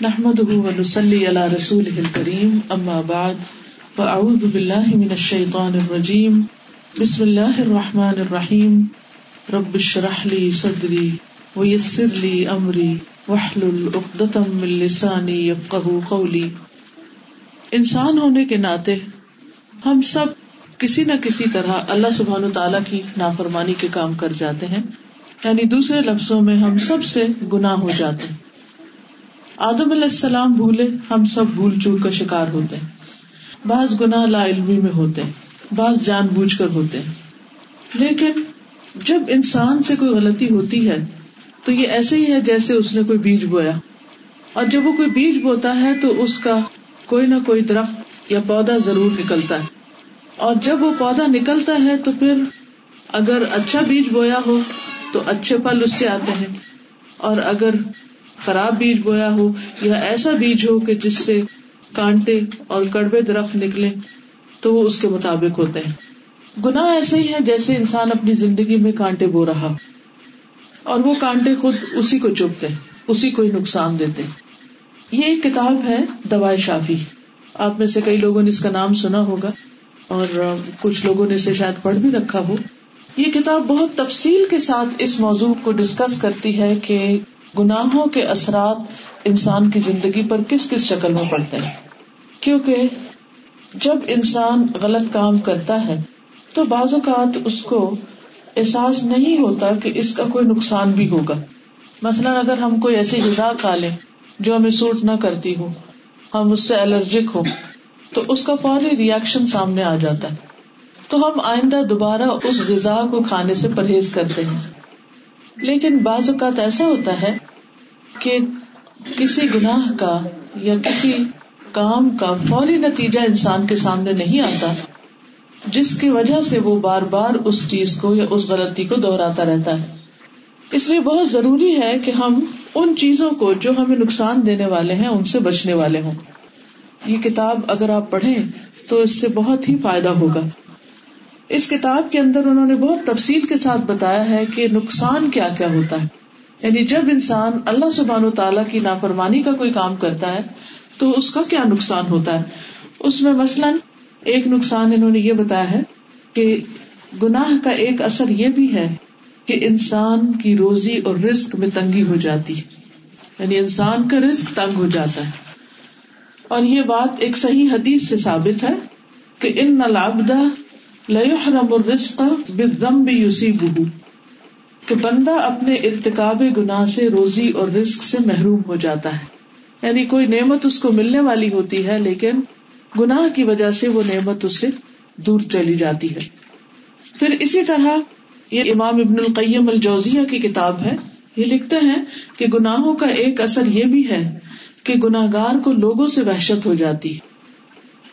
نحمد ونسلی علی رسول کریم اما بعد فاعوذ باللہ من الشیطان الرجیم بسم اللہ الرحمن الرحیم رب اشرح لی صدری ویسر لی امری واحلل عقدۃ من لسانی یفقهوا قولی انسان ہونے کے ناطے ہم سب کسی نہ کسی طرح اللہ سبحان تعالیٰ کی نافرمانی کے کام کر جاتے ہیں یعنی دوسرے لفظوں میں ہم سب سے گناہ ہو جاتے ہیں۔ آدم علیہ السلام بھولے، ہم سب بھول چوک کا شکار ہوتے ہیں۔ بعض گناہ لا علمی میں ہوتے ہیں، بعض جان بوجھ کر ہوتے ہیں۔ لیکن جب انسان سے کوئی غلطی ہوتی ہے، تو یہ ایسے ہی ہے جیسے اس نے کوئی بیج بویا۔ اور جب وہ کوئی بیج بوتا ہے، تو اس کا کوئی نہ کوئی درخت یا پودا ضرور نکلتا ہے۔ اور جب وہ پودا نکلتا ہے، تو پھر اگر اچھا بیج بویا ہو، تو اچھے پھل اس سے آتے ہیں۔ اور اگر خراب بیج بویا ہو یا ایسا بیج ہو کہ جس سے کانٹے اور کڑوے درخت نکلے تو وہ اس کے مطابق ہوتے ہیں۔ گناہ ایسے ہی ہے جیسے انسان اپنی زندگی میں کانٹے بو رہا۔ اور وہ کانٹے خود اسی کو چپتے اسی کو ہی نقصان دیتے یہ ایک کتاب ہے، دوائے شافی۔ آپ میں سے کئی لوگوں نے اس کا نام سنا ہوگا، اور کچھ لوگوں نے اسے شاید پڑھ بھی رکھا ہو۔ یہ کتاب بہت تفصیل کے ساتھ اس موضوع کو ڈسکس کرتی ہے کہ گناہوں کے اثرات انسان کی زندگی پر کس کس شکل میں پڑتے ہیں؟ کیونکہ جب انسان غلط کام کرتا ہے تو بعض اوقات اس کو احساس نہیں ہوتا کہ اس کا کوئی نقصان بھی ہوگا۔ مثلاً اگر ہم کوئی ایسی غذا کھا لیں جو ہمیں سوٹ نہ کرتی ہو، ہم اس سے الرجک ہو تو اس کا فوری ریئیکشن سامنے آ جاتا ہے۔ تو ہم آئندہ دوبارہ اس غذا کو کھانے سے پرہیز کرتے ہیں۔ لیکن بعض اوقات ایسا ہوتا ہے کہ کسی گناہ کا یا کسی کام کا فوری نتیجہ انسان کے سامنے نہیں آتا، جس کی وجہ سے وہ بار بار اس چیز کو یا اس غلطی کو دوہراتا رہتا ہے۔ اس لیے بہت ضروری ہے کہ ہم ان چیزوں کو جو ہمیں نقصان دینے والے ہیں، ان سے بچنے والے ہوں۔ یہ کتاب اگر آپ پڑھیں تو اس سے بہت ہی فائدہ ہوگا۔ اس کتاب کے اندر انہوں نے بہت تفصیل کے ساتھ بتایا ہے کہ نقصان کیا کیا ہوتا ہے۔ یعنی جب انسان اللہ سبحان و تعالیٰ کی نافرمانی کا کوئی کام کرتا ہے، تو اس کا کیا نقصان ہوتا ہے؟ اس میں مثلاً ایک نقصان انہوں نے یہ بتایا ہے کہ گناہ کا ایک اثر یہ بھی ہے کہ انسان کی روزی اور رسک میں تنگی ہو جاتی یعنی انسان کا رسک تنگ ہو جاتا ہے۔ اور یہ بات ایک صحیح حدیث سے ثابت ہے کہ ان نلابدہ لحرم الرسق بدم بھی کہ بندہ اپنے ارتقاب گناہ سے روزی اور رسک سے محروم ہو جاتا ہے۔ یعنی کوئی نعمت اس کو ملنے والی ہوتی ہے، لیکن گناہ کی وجہ سے وہ نعمت اس سے دور چلی جاتی ہے۔ پھر اسی طرح یہ امام ابن القیم الجوزیہ کی کتاب ہے۔ یہ لکھتے ہیں کہ گناہوں کا ایک اثر یہ بھی ہے کہ گناہ گار کو لوگوں سے وحشت ہو جاتی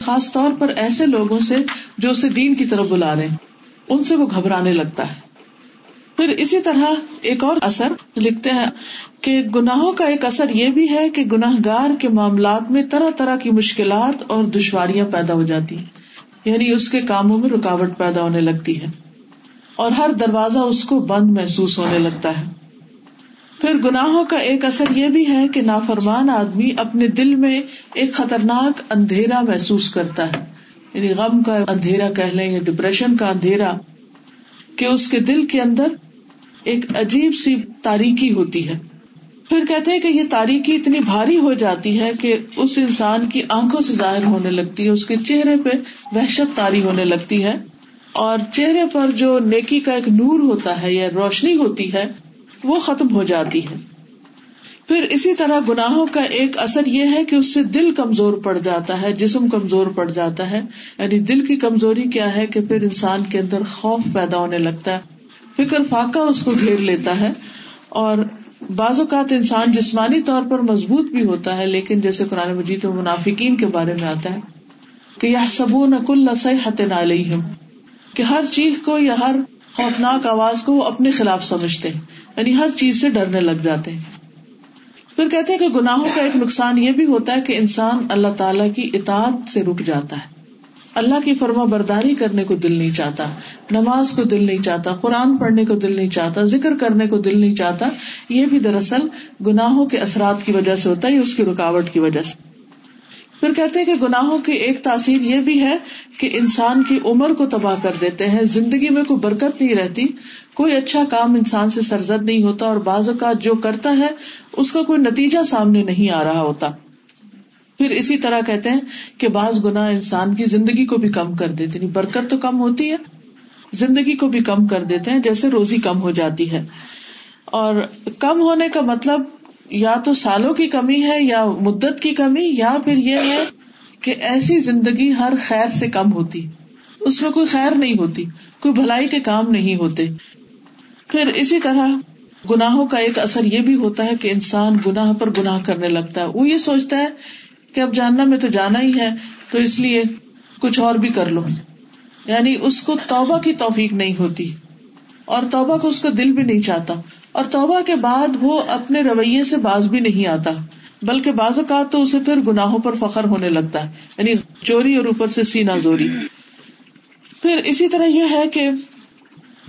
خاص طور پر ایسے لوگوں سے جو اسے دین کی طرف بلا رہے ان سے وہ گھبرانے لگتا ہے۔ پھر اسی طرح ایک اور اثر لکھتے ہیں کہ گناہوں کا ایک اثر یہ بھی ہے کہ گناہ گار کے معاملات میں طرح طرح کی مشکلات اور دشواریاں پیدا ہو جاتی ہیں۔ یعنی اس کے کاموں میں رکاوٹ پیدا ہونے لگتی ہے اور ہر دروازہ اس کو بند محسوس ہونے لگتا ہے۔ پھر گناہوں کا ایک اثر یہ بھی ہے کہ نافرمان آدمی اپنے دل میں ایک خطرناک اندھیرا محسوس کرتا ہے۔ یعنی غم کا اندھیرا کہہ لیں یا ڈپریشن کا اندھیرا کہ اس کے دل کے اندر ایک عجیب سی تاریخی ہوتی ہے۔ پھر کہتے ہیں کہ یہ تاریخی اتنی بھاری ہو جاتی ہے کہ اس انسان کی آنکھوں سے ظاہر ہونے لگتی ہے، اس کے چہرے پہ وحشت تاری ہونے لگتی ہے۔ اور چہرے پر جو نیکی کا ایک نور ہوتا ہے یا روشنی ہوتی ہے وہ ختم ہو جاتی ہے۔ پھر اسی طرح گناہوں کا ایک اثر یہ ہے کہ اس سے دل کمزور پڑ جاتا ہے، جسم کمزور پڑ جاتا ہے۔ یعنی دل کی کمزوری کیا ہے کہ پھر انسان کے اندر خوف پیدا ہونے لگتا ہے۔ فکر فاقہ اس کو گھیر لیتا ہے۔ اور بعض اوقات انسان جسمانی طور پر مضبوط بھی ہوتا ہے، لیکن جیسے قرآن مجید و منافقین کے بارے میں آتا ہے کہ یہ سبو نقل نسحت علیہم، کہ ہر چیز کو یا ہر خوفناک آواز کو وہ اپنے خلاف سمجھتے ہیں۔ یعنی ہر چیز سے ڈرنے لگ جاتے ہیں۔ پھر کہتے ہیں کہ گناہوں کا ایک نقصان یہ بھی ہوتا ہے کہ انسان اللہ تعالی کی اطاعت سے رک جاتا ہے۔ اللہ کی فرما برداری کرنے کو دل نہیں چاہتا، نماز کو دل نہیں چاہتا، قرآن پڑھنے کو دل نہیں چاہتا، ذکر کرنے کو دل نہیں چاہتا، یہ بھی دراصل گناہوں کے اثرات کی وجہ سے ہوتا ہے اس کی رکاوٹ کی وجہ سے۔ پھر کہتے ہیں کہ گناہوں کی ایک تاثیر یہ بھی ہے کہ انسان کی عمر کو تباہ کر دیتے ہیں، زندگی میں کوئی برکت نہیں رہتی، کوئی اچھا کام انسان سے سرزد نہیں ہوتا اور بعض اوقات جو کرتا ہے، اس کا کوئی نتیجہ سامنے نہیں آ رہا ہوتا۔ پھر اسی طرح کہتے ہیں کہ بعض گنا انسان کی زندگی کو بھی کم کر دیتے نہیں یعنی برکت تو کم ہوتی ہے، زندگی کو بھی کم کر دیتے ہیں، جیسے روزی کم ہو جاتی ہے۔ اور کم ہونے کا مطلب یا تو سالوں کی کمی ہے یا مدت کی کمی، یا پھر یہ ہے کہ ایسی زندگی ہر خیر سے کم ہوتی۔ اس میں کوئی خیر نہیں ہوتی، کوئی بھلائی کے کام نہیں ہوتے۔ پھر اسی طرح گناہوں کا ایک اثر یہ بھی ہوتا ہے کہ انسان گناہ پر گناہ کرنے لگتا ہے۔ وہ یہ سوچتا ہے کہ اب جاننا میں تو جانا ہی ہے، تو اس لیے کچھ اور بھی کر لو۔ یعنی اس کو توبہ کی توفیق نہیں ہوتی۔ اور توبہ کو اس کا دل بھی نہیں چاہتا۔ اور توبہ کے بعد وہ اپنے رویے سے باز بھی نہیں آتا۔ بلکہ بعض اوقات تو اسے پھر گناہوں پر فخر ہونے لگتا ہے۔ یعنی چوری اور اوپر سے سینا زوری۔ پھر اسی طرح یہ ہے کہ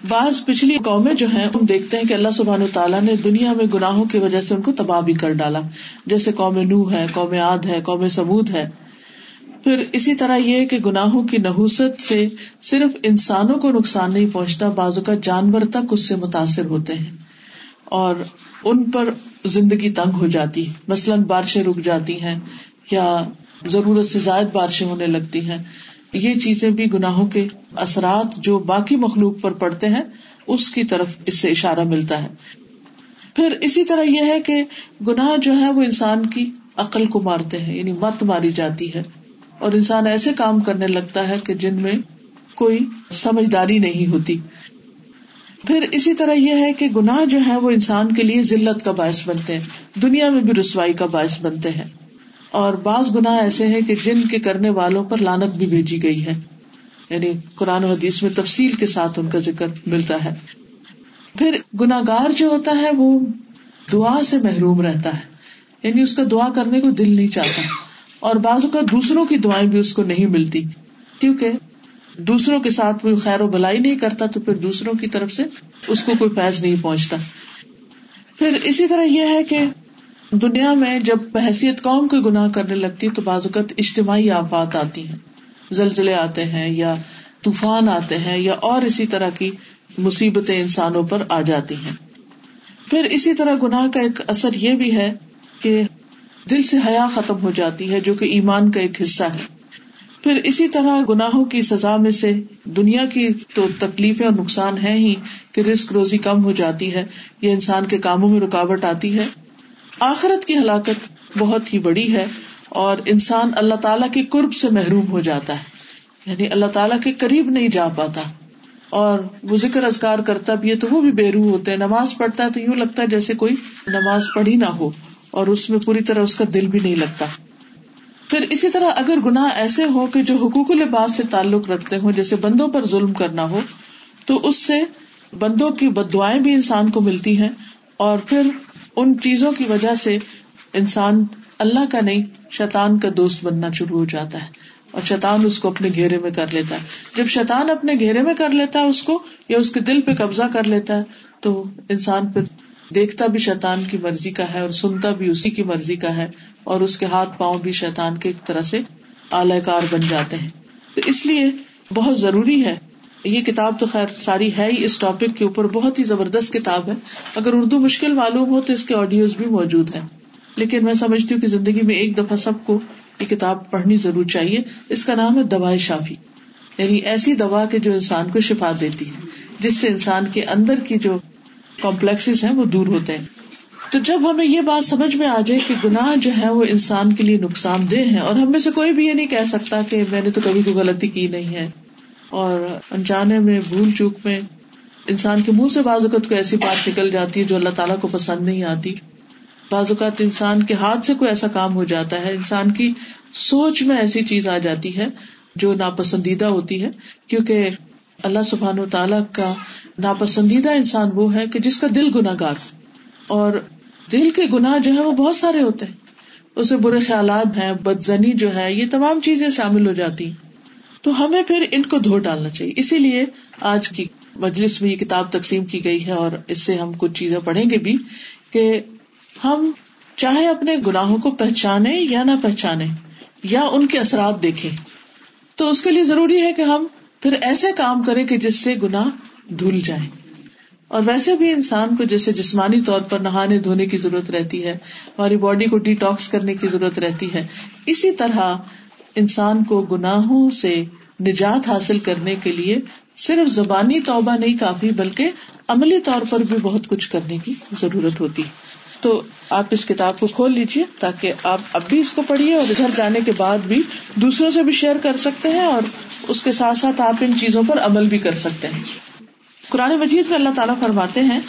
بعض پچھلی قومیں جو ہیں، ہم دیکھتے ہیں کہ اللہ سبحان تعالیٰ نے دنیا میں گناہوں کی وجہ سے ان کو تباہ بھی کر ڈالا۔ جیسے قوم نو ہے، قوم عاد ہے، قوم سبود ہے۔ پھر اسی طرح یہ کہ گناہوں کی نحوست سے صرف انسانوں کو نقصان نہیں پہنچتا بازو کا جانور تک اس سے متاثر ہوتے ہیں اور ان پر زندگی تنگ ہو جاتی مثلاً بارشیں رک جاتی ہیں یا ضرورت سے زائد بارشیں ہونے لگتی ہیں۔ یہ چیزیں بھی گناہوں کے اثرات جو باقی مخلوق پر پڑتے ہیں، اس کی طرف اس سے اشارہ ملتا ہے۔ پھر اسی طرح یہ ہے کہ گناہ جو ہے وہ انسان کی عقل کو مارتے ہیں یعنی مت ماری جاتی ہے۔ اور انسان ایسے کام کرنے لگتا ہے کہ جن میں کوئی سمجھداری نہیں ہوتی۔ پھر اسی طرح یہ ہے کہ گناہ جو ہے وہ انسان کے لیے ذلت کا باعث بنتے ہیں۔ دنیا میں بھی رسوائی کا باعث بنتے ہیں۔ اور بعض گناہ ایسے ہیں کہ جن کے کرنے والوں پر لانت بھی بھیجی گئی ہے۔ یعنی قرآن و حدیث میں تفصیل کے ساتھ ان کا ذکر ملتا ہے۔ پھر گناگار جو ہوتا ہے وہ دعا سے محروم رہتا ہے۔ یعنی اس کا دعا کرنے کو دل نہیں چاہتا۔ اور بعض کا دوسروں کی دعائیں بھی اس کو نہیں ملتی۔ کیونکہ دوسروں کے ساتھ کوئی خیر و بلائی نہیں کرتا تو پھر دوسروں کی طرف سے اس کو کوئی فیض نہیں پہنچتا۔ پھر اسی طرح یہ ہے کہ دنیا میں جب بحثیت قوم کوئی گناہ کرنے لگتی تو بعض اوقات اجتماعی آفات آتی ہیں۔ زلزلے آتے ہیں یا طوفان آتے ہیں یا اور اسی طرح کی مصیبتیں انسانوں پر آ جاتی ہیں۔ پھر اسی طرح گناہ کا ایک اثر یہ بھی ہے کہ دل سے حیا ختم ہو جاتی ہے، جو کہ ایمان کا ایک حصہ ہے۔ پھر اسی طرح گناہوں کی سزا میں سے دنیا کی تو تکلیفیں اور نقصان ہے ہی کہ رسک روزی کم ہو جاتی ہے یا انسان کے کاموں میں رکاوٹ آتی ہے۔ آخرت کی ہلاکت بہت ہی بڑی ہے اور انسان اللہ تعالیٰ کے قرب سے محروم ہو جاتا ہے۔ یعنی اللہ تعالیٰ کے قریب نہیں جا پاتا۔ اور وہ ذکر ازگار کرتا بھی ہے تو وہ بھی بے روح ہوتے ہیں۔ نماز پڑھتا ہے تو یوں لگتا ہے جیسے کوئی نماز پڑھی نہ ہو۔ اور اس میں پوری طرح اس کا دل بھی نہیں لگتا۔ پھر اسی طرح اگر گناہ ایسے ہو کہ جو حقوق لباس سے تعلق رکھتے ہوں، جیسے بندوں پر ظلم کرنا ہو، تو اس سے بندوں کی بد دعائیں بھی انسان کو ملتی ہیں۔ اور پھر ان چیزوں کی وجہ سے انسان اللہ کا نہیں، شیطان کا دوست بننا شروع ہو جاتا ہے۔ اور شیطان اس کو اپنے گھیرے میں کر لیتا ہے۔ جب شیطان اپنے گھیرے میں کر لیتا ہے اس کو یا اس کے دل پہ قبضہ کر لیتا ہے، تو انسان پھر دیکھتا بھی شیطان کی مرضی کا ہے اور سنتا بھی اسی کی مرضی کا ہے اور اس کے ہاتھ پاؤں بھی شیطان کے ایک طرح سے اعلی کار بن جاتے ہیں۔ تو اس لیے بہت ضروری ہے، یہ کتاب تو خیر ساری ہے ہی اس ٹاپک کے اوپر، بہت ہی زبردست کتاب ہے۔ اگر اردو مشکل معلوم ہو تو اس کے آڈیوز بھی موجود ہیں۔ لیکن میں سمجھتی ہوں کہ زندگی میں ایک دفعہ سب کو یہ کتاب پڑھنی ضرور چاہیے۔ اس کا نام ہے دوا شافی۔ یعنی ایسی دوا کے جو انسان کو شفا دیتی ہے، جس سے انسان کے اندر کی جو کمپلیکس ہیں، وہ دور ہوتے ہیں۔ تو جب ہمیں یہ بات سمجھ میں آ جائے کہ گناہ جو ہے وہ انسان کے لیے نقصان دہ ہے اور ہم میں سے کوئی بھی یہ نہیں کہہ سکتا کہ میں نے تو کبھی کوئی غلطی کی نہیں ہے۔ اور انجانے میں، بھول چوک میں انسان کے منہ سے بعض اوقات کو ایسی بات نکل جاتی ہے جو اللہ تعالیٰ کو پسند نہیں آتی۔ بعض اوقات انسان کے ہاتھ سے کوئی ایسا کام ہو جاتا ہے، انسان کی سوچ میں ایسی چیز آ جاتی ہے جو ناپسندیدہ ہوتی ہے۔ کیونکہ اللہ سبحان و تعالیٰ کا ناپسندیدہ انسان وہ ہے کہ جس کا دل گناگار اور دل کے گناہ جو ہے وہ بہت سارے ہوتے ہیں۔ اسے برے خیالات ہیں، بدزنی جو ہے، یہ تمام چیزیں شامل ہو جاتی تو ہمیں پھر ان کو دھو ڈالنا چاہیے۔ اسی لیے آج کی مجلس میں یہ کتاب تقسیم کی گئی ہے اور اس سے ہم کچھ چیزیں پڑھیں گے بھی کہ ہم چاہے اپنے گناہوں کو پہچانے یا نہ پہچانے یا ان کے اثرات دیکھیں۔ تو اس کے لیے ضروری ہے کہ ہم پھر ایسے کام کریں کہ جس سے گناہ دھل جائے اور ویسے بھی انسان کو جیسے جسمانی طور پر نہانے دھونے کی ضرورت رہتی ہے، ہماری باڈی کو ڈیٹاکس کرنے کی ضرورت رہتی ہے۔ اسی طرح انسان کو گناہوں سے نجات حاصل کرنے کے لیے صرف زبانی توبہ نہیں کافی، بلکہ عملی طور پر بھی بہت کچھ کرنے کی ضرورت ہوتی۔ تو آپ اس کتاب کو کھول لیجیے تاکہ آپ اب بھی اس کو پڑھیے اور ادھر جانے کے بعد بھی دوسروں سے بھی شیئر کر سکتے ہیں اور اس کے ساتھ ساتھ آپ ان چیزوں پر عمل بھی کر سکتے ہیں۔ قرآن مجید میں اللہ تعالیٰ فرماتے ہیں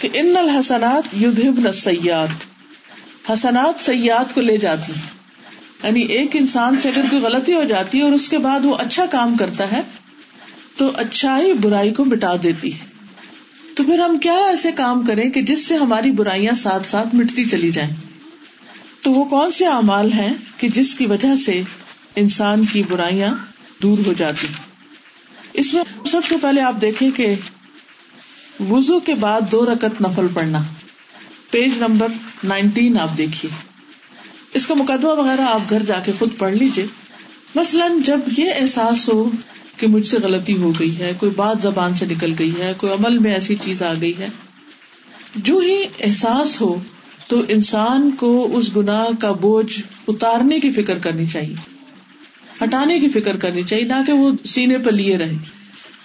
کہ ان الحسنات یدھب سیاد حسنات سیاد کو لے جاتی یعنی ایک انسان سے اگر کوئی غلطی ہو جاتی ہے اور اس کے بعد وہ اچھا کام کرتا ہے، تو اچھائی برائی کو مٹا دیتی ہے۔ تو پھر ہم کیا ایسے کام کریں کہ جس سے ہماری برائیاں ساتھ ساتھ مٹتی چلی جائیں؟ تو وہ کون سے اعمال ہیں کہ جس کی وجہ سے انسان کی برائیاں دور ہو جاتی اس میں سب سے پہلے آپ دیکھیں کہ وزو کے بعد دو رکت نفل پڑنا پیج نمبر نائنٹین آپ دیکھیے۔ اس کا مقدمہ وغیرہ آپ گھر جا کے خود پڑھ لیجیے مثلاً جب یہ احساس ہو کہ مجھ سے غلطی ہو گئی ہے، کوئی بات زبان سے نکل گئی ہے، کوئی عمل میں ایسی چیز آ گئی ہے، جو ہی احساس ہو تو انسان کو اس گناہ کا بوجھ اتارنے کی فکر کرنی چاہیے۔ ہٹانے کی فکر کرنی چاہیے، نہ کہ وہ سینے پر لیے رہے۔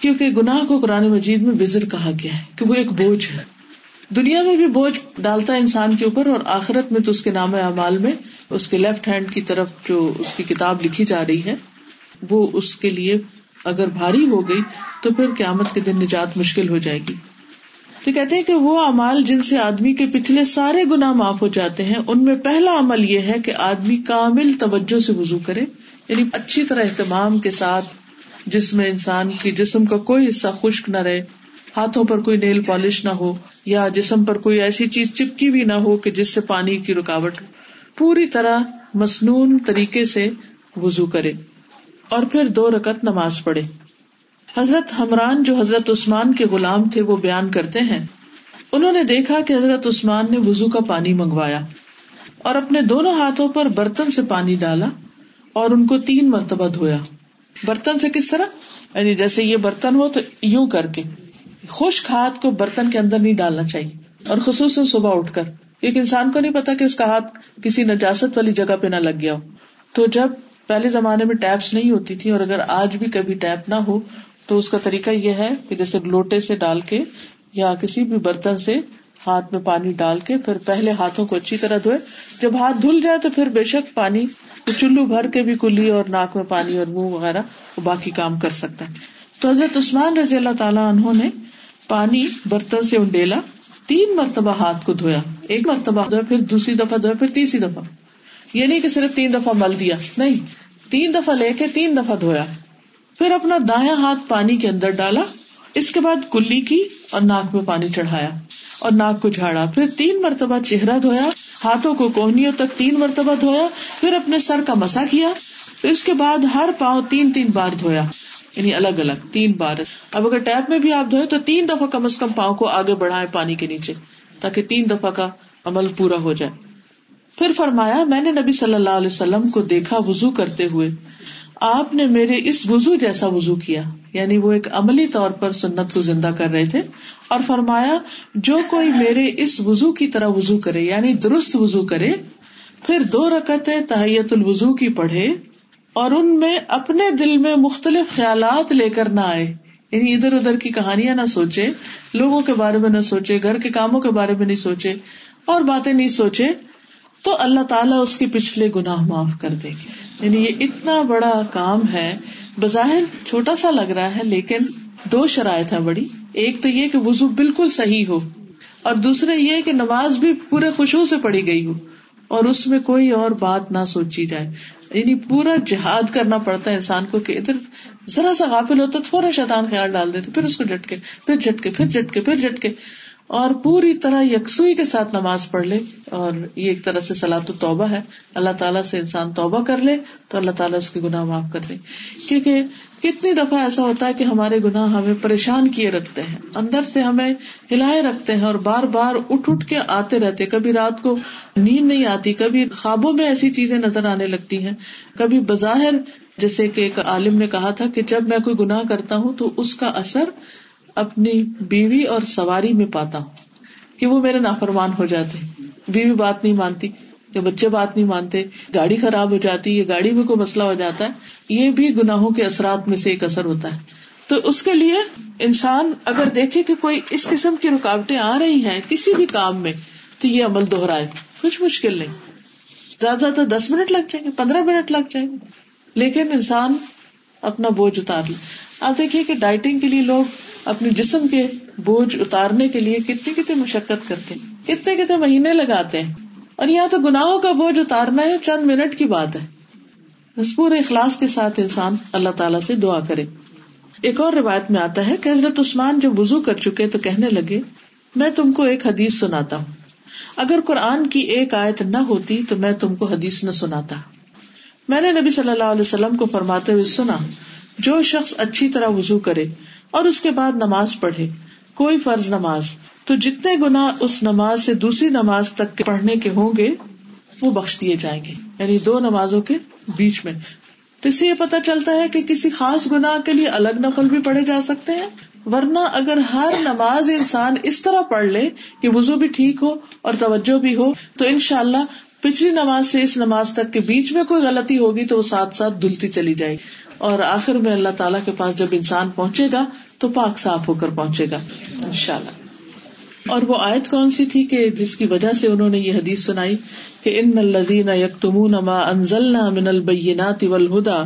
کیونکہ گناہ کو قرآن مجید میں وزر کہا گیا ہے کہ وہ ایک بوجھ ہے۔ دنیا میں بھی بوجھ ڈالتا ہے انسان کے اوپر اور آخرت میں تو اس کے نام اعمال میں اس کے لیفٹ ہینڈ کی طرف جو اس کی کتاب لکھی جا رہی ہے، وہ اس کے لیے اگر بھاری ہو گئی تو پھر قیامت کے دن نجات مشکل ہو جائے گی۔ تو کہتے ہیں کہ وہ امال جن سے آدمی کے پچھلے سارے گنا معاف ہو جاتے ہیں، ان میں پہلا عمل یہ ہے کہ آدمی کامل توجہ سے وزو کرے۔ یعنی اچھی طرح اہتمام کے ساتھ جس میں انسان کی جسم کا کوئی حصہ خشک نہ رہے، ہاتھوں پر کوئی نیل پالش نہ ہو، یا جسم پر کوئی ایسی چیز چپکی بھی نہ ہو کہ جس سے پانی کی رکاوٹ پوری طرح مصنون طریقے سے وزو کرے اور پھر دو رکت نماز پڑھے۔ حضرت حمران جو حضرت عثمان کے غلام تھے، وہ بیان کرتے ہیں، انہوں نے دیکھا کہ حضرت عثمان نے وزو کا پانی منگوایا اور اپنے دونوں ہاتھوں پر برتن سے پانی ڈالا۔ اور ان کو تین مرتبہ دھویا۔ برتن سے کس طرح؟ یعنی جیسے یہ برتن ہو تو یوں کر کے۔ خشک ہاتھ کو برتن کے اندر نہیں ڈالنا چاہیے۔ اور خصوصاً صبح اٹھ کر۔ ایک انسان کو نہیں پتا کہ اس کا ہاتھ کسی نجاست والی جگہ پہ نہ لگ گیا ہو۔ تو جب پہلے زمانے میں ٹیپس نہیں ہوتی تھی اور اگر آج بھی کبھی ٹیپ نہ ہو تو اس کا طریقہ یہ ہے کہ جیسے لوٹے سے ڈال کے یا کسی بھی برتن سے ہاتھ میں پانی ڈال کے پھر پہلے ہاتھوں کو اچھی طرح دھوئے۔ جب ہاتھ دھل جائے تو پھر بے شک پانی چلو بھر کے بھی کلی اور ناک میں پانی اور منہ وغیرہ باقی کام کر سکتا ہے۔ تو حضرت عثمان رضی اللہ تعالیٰ انہوں نے پانی برتن سے انڈیلا، تین مرتبہ ہاتھ کو دھویا۔ ایک مرتبہ دھویا پھر دوسری دفعہ دھویا پھر تیسری دفعہ۔ یہ نہیں کہ صرف تین دفعہ مل دیا، نہیں۔ تین دفعہ لے کے تین دفعہ دھویا۔ پھر اپنا دایا ہاتھ پانی کے اندر ڈالا۔ اس کے بعد کلی کی اور ناک میں پانی چڑھایا اور ناک کو جھاڑا۔ پھر تین مرتبہ چہرہ دھویا، ہاتھوں کو کوہنیوں تک تین مرتبہ دھویا، پھر اپنے سر کا مسا کیا۔ پھر اس کے بعد ہر پاؤں تین تین بار دھویا یعنی الگ الگ، تین بار۔ اب اگر ٹیپ میں بھی آپ دھوئے تو تین دفعہ کم از کم پاؤں کو آگے بڑھائے پانی کے نیچے، تاکہ تین دفعہ کا عمل پورا ہو جائے۔ پھر فرمایا، میں نے نبی صلی اللہ علیہ وسلم کو دیکھا وزو کرتے ہوئے۔ آپ نے میرے اس وزو جیسا وزو کیا یعنی وہ ایک عملی طور پر سنت کو زندہ کر رہے تھے، اور فرمایا، جو کوئی میرے اس وزو کی طرح وزو کرے یعنی درست وزو کرے، پھر دو رکت تحیت الوزو کی پڑھے، اور ان میں اپنے دل میں مختلف خیالات لے کر نہ آئے۔ یعنی ادھر ادھر کی کہانیاں نہ سوچے، لوگوں کے بارے میں نہ سوچے، گھر کے کاموں کے بارے میں نہیں سوچے، اور باتیں نہیں سوچے۔ تو اللہ تعالیٰ اس کے پچھلے گناہ معاف کر دے گی۔ یعنی یہ اتنا بڑا کام ہے۔ بظاہر چھوٹا سا لگ رہا ہے، لیکن دو شرائط ہے بڑی۔ ایک تو یہ کہ وزو بالکل صحیح ہو، اور دوسرے یہ کہ نماز بھی پورے خوشبو سے پڑی گئی ہو، اور اس میں کوئی اور بات نہ سوچی جائے۔ یعنی پورا جہاد کرنا پڑتا ہے انسان کو کہ ادھر ذرا سا غافل ہوتا تو فوراً شیطان خیال ڈال دیتے پھر اس کو جھٹکے، پھر جھٹکے پھر جھٹکے پھر جھٹکے۔ اور پوری طرح یکسوئی کے ساتھ نماز پڑھ لے اور یہ ایک طرح سے سلاط توبہ ہے۔ اللہ تعالیٰ سے انسان توبہ کر لے تو اللہ تعالیٰ اس کے گناہ معاف کر دے۔ کیونکہ کتنی دفعہ ایسا ہوتا ہے کہ ہمارے گناہ ہمیں پریشان کیے رکھتے ہیں۔ اندر سے ہمیں ہلائے رکھتے ہیں اور بار بار اٹھ اٹھ کے آتے رہتے کبھی رات کو نیند نہیں آتی، کبھی خوابوں میں ایسی چیزیں نظر آنے لگتی ہیں۔ کبھی بظاہر، جیسے کہ ایک عالم نے کہا تھا کہ جب میں کوئی گناہ کرتا ہوں تو اس کا اثر اپنی بیوی اور سواری میں پاتا ہوں کہ وہ میرے نافرمان ہو جاتے بیوی بات نہیں مانتی کہ بچے بات نہیں مانتے، گاڑی خراب ہو جاتی ہے گاڑی میں کوئی مسئلہ ہو جاتا ہے، یہ بھی گناہوں کے اثرات میں سے ایک اثر ہوتا ہے۔ تو اس کے لیے انسان اگر دیکھے کہ کوئی اس قسم کی رکاوٹیں آ رہی ہیں کسی بھی کام میں، تو یہ عمل دوہرائے کچھ مشکل نہیں۔ زیادہ زیادہ دس منٹ لگ جائیں گے، پندرہ منٹ لگ جائیں گے۔ لیکن انسان اپنا بوجھ اتار لے۔ آپ دیکھیے کہ ڈائٹنگ کے لیے لوگ اپنے جسم کے بوجھ اتارنے کے لیے کتنی کتنی مشقت کرتے ہیں، کتنے کتنے مہینے لگاتے ہیں۔ اور یہاں تو گناہوں کا بوجھ اتارنا ہے، چند منٹ کی بات ہے۔ بس پورے اخلاص کے ساتھ انسان اللہ تعالیٰ سے دعا کرے۔ ایک اور روایت میں آتا ہے کہ حضرت عثمان جب وزو کر چکے تو کہنے لگے، میں تم کو ایک حدیث سناتا ہوں۔ اگر قرآن کی ایک آیت نہ ہوتی تو میں تم کو حدیث نہ سناتا۔ میں نے نبی صلی اللہ علیہ وسلم کو فرماتے ہوئے سنا، جو شخص اچھی طرح وزو کرے اور اس کے بعد نماز پڑھے، کوئی فرض نماز، تو جتنے گنا اس نماز سے دوسری نماز تک کے پڑھنے کے ہوں گے، وہ بخش دیے جائیں گے۔ یعنی دو نمازوں کے بیچ میں۔ تو اس سے یہ پتا چلتا ہے کہ کسی خاص گنا کے لیے الگ نفل بھی پڑھے جا سکتے ہیں، ورنہ اگر ہر نماز انسان اس طرح پڑھ لے کہ وزو بھی ٹھیک ہو اور توجہ بھی ہو، تو ان شاء اللہ پچھلی نماز سے اس نماز تک کے بیچ میں کوئی غلطی ہوگی تو وہ ساتھ ساتھ دھلتی چلی جائے گی۔ اور آخر میں اللہ تعالیٰ کے پاس جب انسان پہنچے گا تو پاک صاف ہو کر پہنچے گا ان شاء اللہ اور وہ آیت کون سی تھی کہ جس کی وجہ سے انہوں نے یہ حدیث سنائی کہ ان الدین یکتمون ما انزلنا من البینات والہدا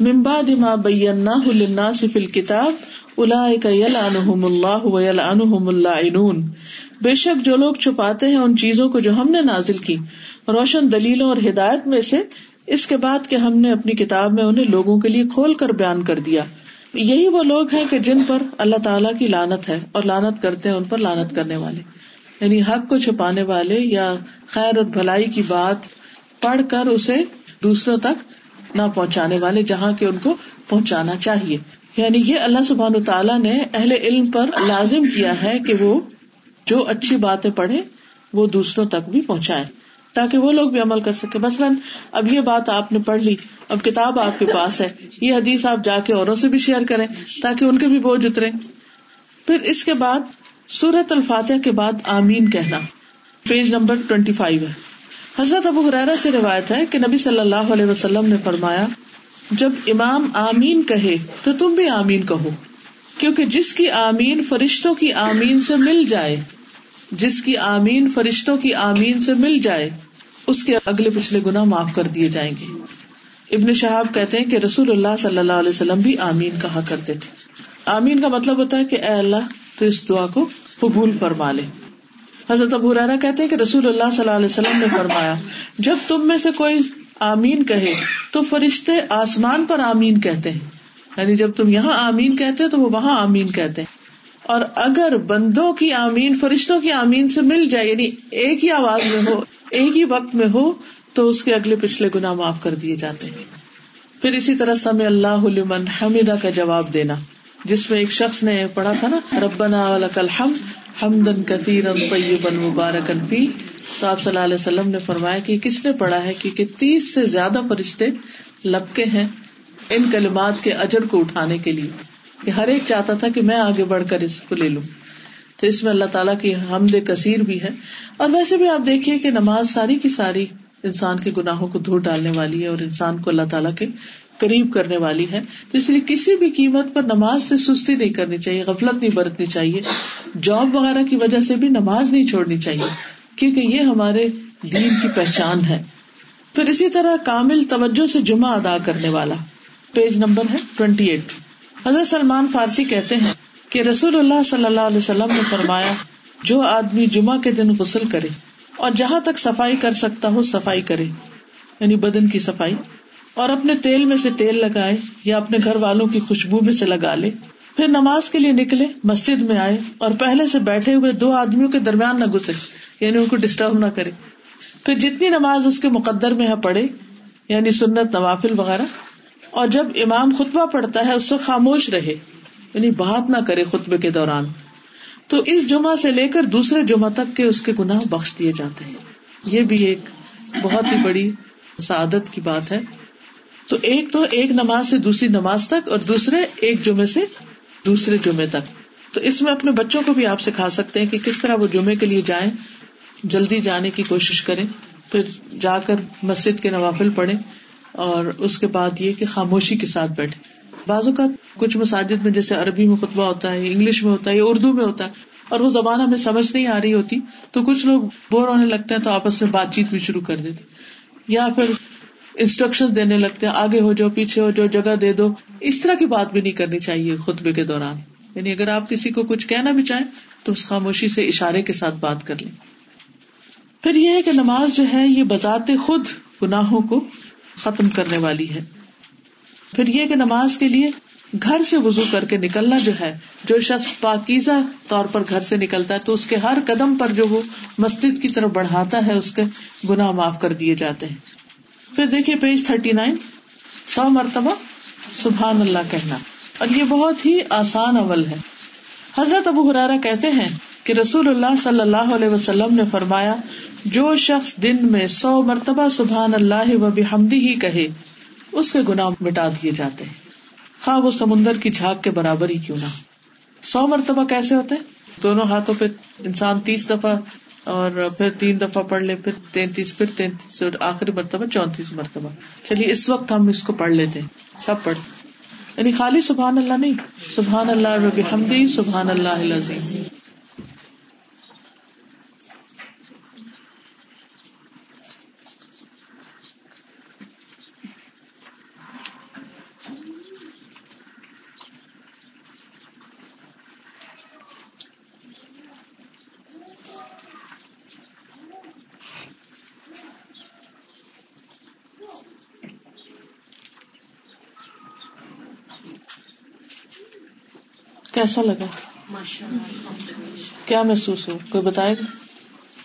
من بعد ما بیناہ للناس فی الکتاب اولئک یلعنہم اللہ ویلعنہم اللعنون بے شک جو لوگ چھپاتے ہیں ان چیزوں کو جو ہم نے نازل کی روشن دلیلوں اور ہدایت میں سے اس کے بعد کہ ہم نے اپنی کتاب میں انہیں لوگوں کے لیے کھول کر بیان کر دیا۔ یہی وہ لوگ ہیں کہ جن پر اللہ تعالیٰ کی لانت ہے اور لانت کرتے ہیں ان پر لانت کرنے والے۔ یعنی حق کو چھپانے والے یا خیر اور بھلائی کی بات پڑھ کر اسے دوسروں تک نہ پہنچانے والے، جہاں کے ان کو پہنچانا چاہیے۔ یعنی یہ اللہ سبحان تعالیٰ نے اہل علم پر لازم کیا ہے کہ وہ جو اچھی باتیں پڑھے وہ دوسروں تک بھی پہنچائے تاکہ وہ لوگ بھی عمل کر سکے مثلاً، اب یہ بات آپ نے پڑھ لی، اب کتاب آپ کے پاس ہے۔ یہ حدیث آپ جا کے اوروں سے بھی شیئر کریں تاکہ ان کے بھی بوجھ اترے پھر اس کے بعد سورت الفاتح کے بعد آمین کہنا۔ پیج نمبر ٹوینٹی فائیو ہے۔ حضرت ابو حرارا سے روایت ہے کہ نبی صلی اللہ علیہ وسلم نے فرمایا، جب امام آمین کہے تو تم بھی آمین کہو، کیونکہ جس کی آمین فرشتوں کی آمین سے مل جائے جس کی آمین فرشتوں کی آمین سے مل جائے، اس کے اگلے پچھلے گنا معاف کر دیے جائیں گے۔ ابن شہاب کہتے ہیں کہ رسول اللہ صلی اللہ علیہ وسلم بھی آمین کہا کرتے تھے۔ آمین کا مطلب ہوتا ہے کہ اے اللہ، تو اس دعا کو قبول فرما لے۔ حضرت ابو ریرا کہتے ہیں کہ رسول اللہ صلی اللہ علیہ وسلم نے فرمایا، جب تم میں سے کوئی آمین کہے، تو فرشتے آسمان پر آمین کہتے ہیں۔ یعنی جب تم یہاں آمین کہتے تو وہ وہاں آمین کہتے ہیں۔ اور اگر بندوں کی آمین فرشتوں کی آمین سے مل جائے یعنی ایک ہی آواز میں ہو، ایک ہی وقت میں ہو، تو اس کے اگلے پچھلے گنا معاف کر دیے جاتے ہیں۔ پھر اسی طرح سم اللہ لمن حمیدہ کا جواب دینا۔ جس میں ایک شخص نے پڑھا تھا نا، ربنا حمدن کثیر مبارکن فی۔ تو آپ صلی اللہ علیہ وسلم نے فرمایا کہ کس نے پڑھا ہے کہ تیس سے زیادہ فرشتے لپکے ہیں ان کلمات کے اجر کو اٹھانے کے لیے۔ کہ ہر ایک چاہتا تھا کہ میں آگے بڑھ کر اس کو لے لوں۔ تو اس میں اللہ تعالیٰ کی حمد کثیر بھی ہے۔ اور ویسے بھی آپ دیکھیے کہ نماز ساری کی ساری انسان کے گناہوں کو دھو ڈالنے والی ہے اور انسان کو اللہ تعالیٰ کے قریب کرنے والی ہے۔ تو اس لیے کسی بھی قیمت پر نماز سے سستی نہیں کرنی چاہیے، غفلت نہیں برتنی چاہیے۔ جاب وغیرہ کی وجہ سے بھی نماز نہیں چھوڑنی چاہیے، کیونکہ یہ ہمارے دین کی پہچان ہے۔ پھر اسی طرح کامل توجہ سے جمعہ ادا کرنے والا، پیج نمبر ہے ٹوینٹی ایٹ حضرت سلمان فارسی کہتے ہیں کہ رسول اللہ صلی اللہ علیہ وسلم نے فرمایا، جو آدمی جمعہ کے دن غسل کرے اور جہاں تک صفائی کر سکتا ہو صفائی کرے یعنی بدن کی صفائی، اور اپنے تیل میں سے تیل لگائے یا اپنے گھر والوں کی خوشبو میں سے لگا لے، پھر نماز کے لیے نکلے، مسجد میں آئے اور پہلے سے بیٹھے ہوئے دو آدمیوں کے درمیان نہ گھسے یعنی ان کو ڈسٹرب نہ کرے۔ پھر جتنی نماز اس کے مقدر میں ہے پڑھے یعنی سنت، نوافل وغیرہ اور جب امام خطبہ پڑھتا ہے، اس وقت خاموش رہے۔ یعنی بات نہ کرے خطبے کے دوران۔ تو اس جمعہ سے لے کر دوسرے جمعہ تک کے اس کے گناہ بخش دیے جاتے ہیں۔ یہ بھی ایک بہت ہی بڑی سعادت کی بات ہے۔ تو ایک تو ایک نماز سے دوسری نماز تک اور دوسرے ایک جمعے سے دوسرے جمعے تک۔ تو اس میں اپنے بچوں کو بھی آپ سکھا سکتے ہیں کہ کس طرح وہ جمعے کے لیے جائیں۔ جلدی جانے کی کوشش کریں۔ پھر جا کر مسجد کے نوافل پڑھے اور اس کے بعد یہ کہ خاموشی کے ساتھ بیٹھے۔ بازو کا کچھ مساجد میں جیسے عربی میں خطبہ ہوتا ہے، انگلش میں ہوتا ہے اردو میں ہوتا ہے، اور وہ زبان ہمیں سمجھ نہیں آ رہی ہوتی، تو کچھ لوگ بور ہونے لگتے ہیں تو آپس میں بات چیت بھی شروع کر دیتے یا پھر انسٹرکشن دینے لگتے ہیں، آگے ہو جاؤ، پیچھے ہو جاؤ، جگہ دے دو۔ اس طرح کی بات بھی نہیں کرنی چاہیے خطبے کے دوران۔ یعنی اگر آپ کسی کو کچھ کہنا بھی چاہیں، تو اس خاموشی سے اشارے کے ساتھ بات کر لیں۔ پھر یہ ہے کہ نماز جو ہے، یہ بذات خود گناہوں کو ختم کرنے والی ہے۔ پھر یہ کہ نماز کے لیے گھر سے وزو کر کے نکلنا جو ہے، جو شخص پاکیزہ طور پر گھر سے نکلتا ہے، تو اس کے ہر قدم پر جو وہ مسجد کی طرف بڑھاتا ہے، اس کے گناہ معاف کر دیے جاتے ہیں۔ پھر دیکھیے پیج تھرٹی نائن۔ سو مرتبہ سبحان اللہ کہنا۔ اور یہ بہت ہی آسان عمل ہے۔ حضرت ابو حرارا کہتے ہیں کہ رسول اللہ صلی اللہ علیہ وسلم نے فرمایا، جو شخص دن میں سو مرتبہ سبحان اللہ و بحمدی ہی کہے، اس کے گناہ مٹا دیے جاتے ہیں۔ ہاں وہ سمندر کی جھاگ کے برابر ہی کیوں نہ سو مرتبہ کیسے ہوتے ہیں؟ دونوں ہاتھوں پہ انسان تیس دفعہ اور پھر تین دفعہ پڑھ لے، پھر تینتیس پھر تینتیس، اور آخری مرتبہ چونتیس مرتبہ۔ چلیے، اس وقت ہم اس کو پڑھ لیتے ہیں۔ سب پڑھ۔ یعنی خالی سبحان اللہ نہیں، سبحان اللہ ربی حمدی سبحان اللہ عظیم کیسا لگا؟ کیا محسوس ہو کوئی بتائے گا؟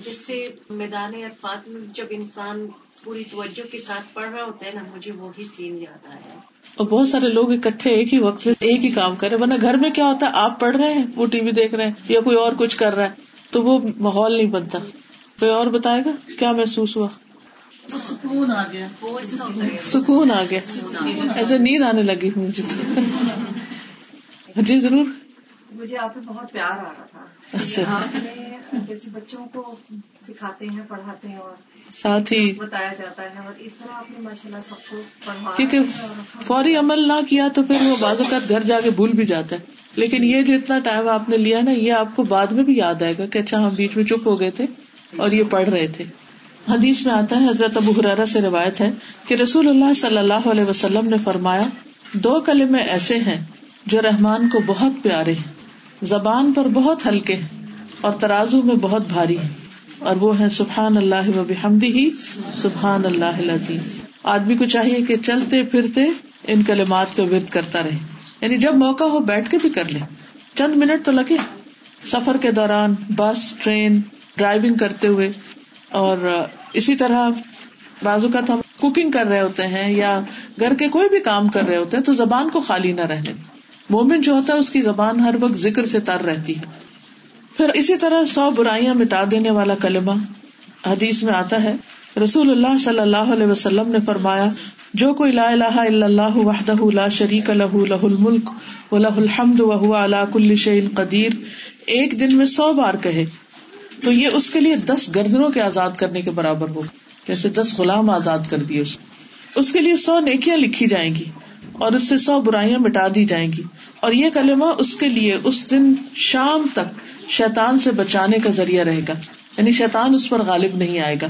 جس سے میدان عرفات میں جب انسان پوری توجہ کے ساتھ پڑھ رہا ہوتا ہے نا مجھے وہی سین یاد آیا اور بہت سارے لوگ اکٹھے ایک ہی وقت میں ایک ہی کام کرے ورنہ گھر میں کیا ہوتا ہے؟ آپ پڑھ رہے ہیں وہ ٹی وی دیکھ رہے ہیں یا کوئی اور کچھ کر رہا ہے تو وہ ماحول نہیں بنتا۔ کوئی اور بتائے گا؟ کیا محسوس ہوا؟ سکون آ گیا۔ سکون آ گیا۔ ایسے نیند آنے لگی مجھے۔ جی ضرور۔ مجھے آپ پہ بہت پیار آ رہا تھا۔ اچھا۔ جیسے بچوں کو سکھاتے ہیں پڑھاتے ہیں اور ساتھ ہی بتایا جاتا ہے اور اس طرح آپ نے ماشاء اللہ سب کو پڑھا کیونکہ فوری عمل نہ کیا تو پھر وہ بعض اوقات گھر جا کے بھول بھی جاتا ہے۔ لیکن یہ جو اتنا ٹائم آپ نے لیا نا یہ آپ کو بعد میں بھی یاد آئے گا کہ اچھا ہم بیچ میں چپ ہو گئے تھے اور یہ پڑھ رہے تھے۔ حدیث میں آتا ہے حضرت ابو حرارا سے روایت ہے کہ رسول اللہ صلی اللہ علیہ وسلم نے فرمایا دو کلمے ایسے ہیں جو رحمان کو بہت پیارے ہیں۔ زبان پر بہت ہلکے ہیں اور ترازو میں بہت بھاری ہیں اور وہ ہے سبحان اللہ و بحمدی ہی سبحان اللہ العظیم۔ آدمی کو چاہیے کہ چلتے پھرتے ان کلمات کا ورد کرتا رہے۔ یعنی جب موقع ہو بیٹھ کے بھی کر لے۔ چند منٹ تو لگے۔ سفر کے دوران بس، ٹرین، ڈرائیونگ کرتے ہوئے اور اسی طرح بازو کا تو ہم کوکنگ کر رہے ہوتے ہیں یا گھر کے کوئی بھی کام کر رہے ہوتے ہیں تو زبان کو خالی نہ رہنے مومن جو ہوتا ہے اس کی زبان ہر وقت ذکر سے تر رہتی ہے۔ پھر اسی طرح سو برائیاں مٹا دینے والا کلمہ حدیث میں آتا ہے۔ رسول اللہ صلی اللہ علیہ وسلم نے فرمایا، جو کوئی لا الہ الا اللہ وحدہ لا شریک لہ لہ الملک و لہ الحمد وهو على كل شيء قدیر، ایک دن میں سو بار کہے، تو یہ اس کے لیے دس گردنوں کے آزاد کرنے کے برابر ہوگا۔ جیسے دس غلام آزاد کر دیے اس اس کے لیے سو نیکیاں لکھی جائیں گی۔ اور اس سے سو برائیاں مٹا دی جائیں گی۔ اور یہ کلمہ اس کے لیے اس دن شام تک شیطان سے بچانے کا ذریعہ رہے گا۔ یعنی شیطان اس پر غالب نہیں آئے گا۔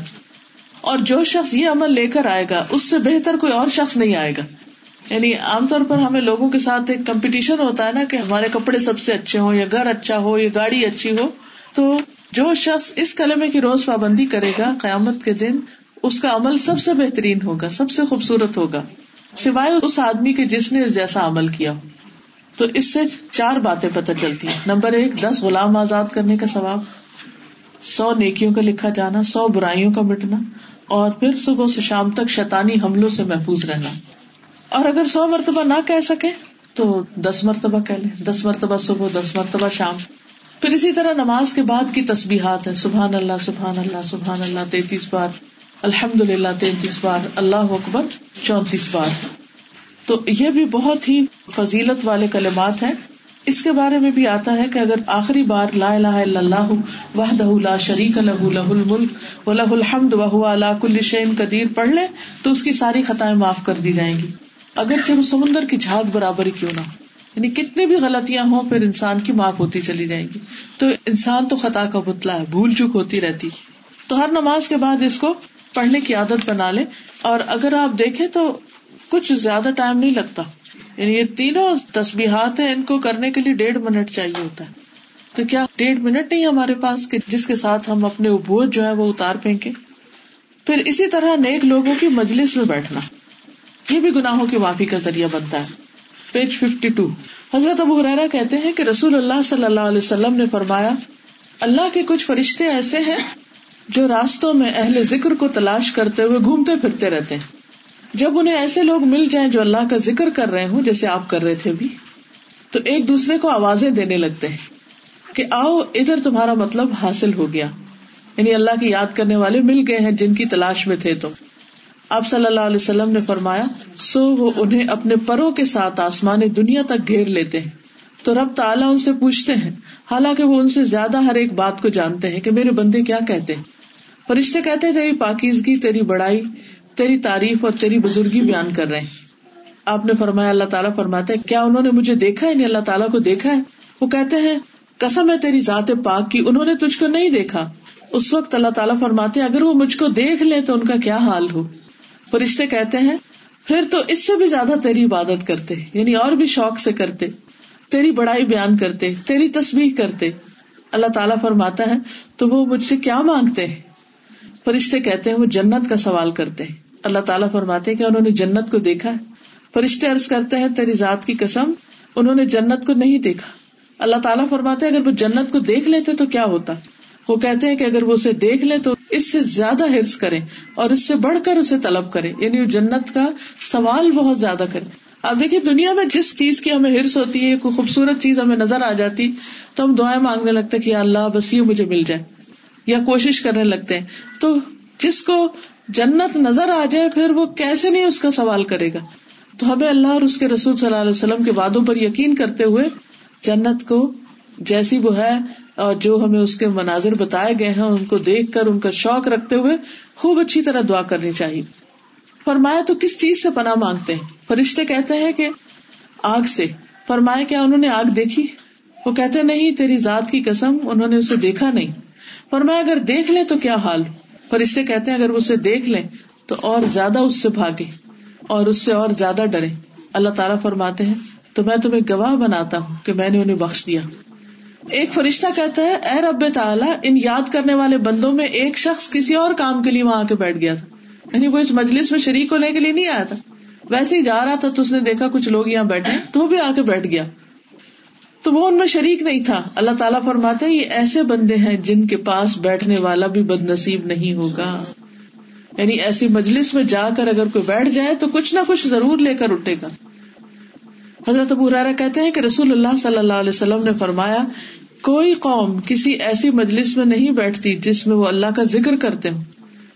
اور جو شخص یہ عمل لے کر آئے گا، اس سے بہتر کوئی اور شخص نہیں آئے گا۔ یعنی عام طور پر ہمیں لوگوں کے ساتھ ایک کمپٹیشن ہوتا ہے نا کہ ہمارے کپڑے سب سے اچھے ہوں یا گھر اچھا ہو یا گاڑی اچھی ہو۔ تو جو شخص اس کلمے کی روز پابندی کرے گا، قیامت کے دن اس کا عمل سب سے بہترین ہوگا، سب سے خوبصورت ہوگا۔ سوائے اس آدمی کے جس نے جیسا عمل کیا تو اس سے چار باتیں پتہ چلتی ہیں۔ نمبر ایک، دس غلام آزاد کرنے کا ثواب۔ سو نیکیوں کا لکھا جانا، سو برائیوں کا مٹنا۔ اور پھر صبح سے شام تک شیطانی حملوں سے محفوظ رہنا۔ اور اگر سو مرتبہ نہ کہہ سکے، تو دس مرتبہ کہہ لیں۔ دس مرتبہ صبح، دس مرتبہ شام۔ پھر اسی طرح نماز کے بعد کی تصبیحات ہے سبحان اللہ سبحان اللہ سبحان اللہ، تینتیس بار۔ الحمد للہ تینتیس بار، اللہ اکبر، چونتیس بار۔ تو یہ بھی بہت ہی فضیلت والے کلمات ہیں۔ اس کے بارے میں بھی آتا ہے کہ اگر آخری بار لا الہ الا اللہ وحدہ لا شریک لہ لہ الملک و لہ الحمد وهو علی کل شیء قدیر پڑھ لے، تو اس کی ساری خطائیں معاف کر دی جائیں گی۔ اگر جب سمندر کی جھاگ برابر کیوں نہ یعنی کتنی بھی غلطیاں ہوں، پھر انسان کی معاف ہوتی چلی جائیں گی۔ تو انسان تو خطا کا پتلا ہے، بھول چک ہوتی رہتی۔ تو ہر نماز کے بعد اس کو پڑھنے کی عادت بنا لے اور اگر آپ دیکھیں تو کچھ زیادہ ٹائم نہیں لگتا۔ یعنی یہ تینوں تصبیحات ہیں، ان کو کرنے کے لیے ڈیڑھ منٹ چاہیے ہوتا ہے۔ تو کیا ڈیڑھ منٹ نہیں ہمارے پاس کہ جس کے ساتھ ہم اپنے بوجھ جو ہے وہ اتار پھینکے پھر اسی طرح نیک لوگوں کی مجلس میں بیٹھنا۔ یہ بھی گناہوں کی معافی کا ذریعہ بنتا ہے۔ پیج ففٹی ٹو حضرت ابو حرارا کہتے ہیں کہ رسول اللہ صلی اللہ علیہ وسلم نے فرمایا، اللہ کے کچھ فرشتے ایسے ہیں جو راستوں میں اہل ذکر کو تلاش کرتے ہوئے گھومتے پھرتے رہتے ہیں۔ جب انہیں ایسے لوگ مل جائیں جو اللہ کا ذکر کر رہے ہوں، جیسے آپ کر رہے تھے بھی، تو ایک دوسرے کو آوازیں دینے لگتے ہیں کہ آؤ، ادھر تمہارا مطلب حاصل ہو گیا۔ یعنی اللہ کی یاد کرنے والے مل گئے ہیں جن کی تلاش میں تھے تو۔ آپ صلی اللہ علیہ وسلم نے فرمایا، سو وہ انہیں اپنے پروں کے ساتھ آسمان دنیا تک گھیر لیتے ہیں۔ تو رب تعالیٰ ان سے پوچھتے ہیں، حالانکہ وہ ان سے زیادہ ہر ایک بات کو جانتے ہیں کہ میرے بندے کیا کہتے ہیں۔ فرشتے کہتے تیری پاکیزگی، تیری بڑائی، تیری تعریف اور تیری بزرگی بیان کر رہے ہیں۔ آپ نے فرمایا، اللہ تعالیٰ فرماتے کیا انہوں نے مجھے دیکھا ہے؟ یعنی اللہ تعالیٰ کو دیکھا ہے؟ وہ کہتے ہیں کسم ہے تیری ذات پاک کی، انہوں نے تجھ کو نہیں دیکھا۔ اس وقت اللہ تعالیٰ فرماتے اگر وہ مجھ کو دیکھ لے تو ان کا کیا حال ہو؟ فرشتے کہتے ہیں، پھر تو اس سے بھی زیادہ تیری عبادت کرتے یعنی اور بھی شوق سے کرتے، تیری بڑائی بیان کرتے، تیری تصویر کرتے۔ اللہ تعالیٰ فرماتا ہے، تو وہ مجھ سے کیا مانگتے ہیں؟ فرشتے کہتے ہیں وہ جنت کا سوال کرتے ہیں۔ اللہ تعالیٰ فرماتے کہ انہوں نے جنت کو دیکھا ہے۔ فرشتے ارض کرتے ہیں، تیری ذات کی قسم، انہوں نے جنت کو نہیں دیکھا۔ اللہ تعالیٰ فرماتے اگر وہ جنت کو دیکھ لیتے تو کیا ہوتا؟ وہ کہتے ہیں کہ اگر وہ اسے دیکھ لے تو اس سے زیادہ ہرس کرے اور اس سے بڑھ کر اسے طلب کرے یعنی وہ جنت کا سوال بہت زیادہ کرے اب دیکھیے دنیا میں جس چیز کی ہمیں ہرس ہوتی ہے، کوئی خوبصورت چیز ہمیں نظر آ جاتی، تو ہم دعائیں مانگنے لگتے کہ اللہ، بس یہ مجھے مل جائے۔ یا کوشش کرنے لگتے ہیں۔ تو جس کو جنت نظر آ جائے، پھر وہ کیسے نہیں اس کا سوال کرے گا؟ تو ہمیں اللہ اور اس کے رسول صلی اللہ علیہ وسلم کے وادوں پر یقین کرتے ہوئے جنت کو جیسی وہ ہے اور جو ہمیں اس کے مناظر بتائے گئے ہیں، ان کو دیکھ کر، ان کا شوق رکھتے ہوئے خوب اچھی طرح دعا کرنی چاہیے۔ فرمایا تو کس چیز سے پناہ مانگتے ہیں؟ فرشتے کہتے ہیں کہ آگ سے۔ فرمایا کیا انہوں نے آگ دیکھی؟ وہ کہتے نہیں، تیری ذات کی قسم، انہوں نے اسے دیکھا نہیں۔ فرمایا، اگر دیکھ لیں تو کیا حال؟ فرشتے کہتے ہیں، اگر اسے دیکھ لیں تو اور زیادہ اس سے بھاگے اور اس سے اور زیادہ ڈرے۔ اللہ تعالیٰ فرماتے ہیں، تو میں تمہیں گواہ بناتا ہوں کہ میں نے انہیں بخش دیا۔ ایک فرشتہ کہتا ہے، اے رب تعالیٰ، ان یاد کرنے والے بندوں میں ایک شخص کسی اور کام کے لیے وہاں آ کے بیٹھ گیا تھا۔ یعنی وہ اس مجلس میں شریک ہونے کے لیے نہیں آیا تھا۔ ویسے ہی جا رہا تھا تو اس نے دیکھا کچھ لوگ یہاں بیٹھے تو وہ بھی آ کے بیٹھ گیا۔ تو وہ ان میں شریک نہیں تھا۔ اللہ تعالیٰ فرماتے یہ ایسے بندے ہیں جن کے پاس بیٹھنے والا بھی بد نصیب نہیں ہوگا۔ یعنی ایسی مجلس میں جا کر اگر کوئی بیٹھ جائے تو کچھ نہ کچھ ضرور لے کر اٹھے گا۔ حضرت ابو رارا کہتے ہیں کہ رسول اللہ صلی اللہ علیہ وسلم نے فرمایا، کوئی قوم کسی ایسی مجلس میں نہیں بیٹھتی جس میں وہ اللہ کا ذکر کرتے ہوں،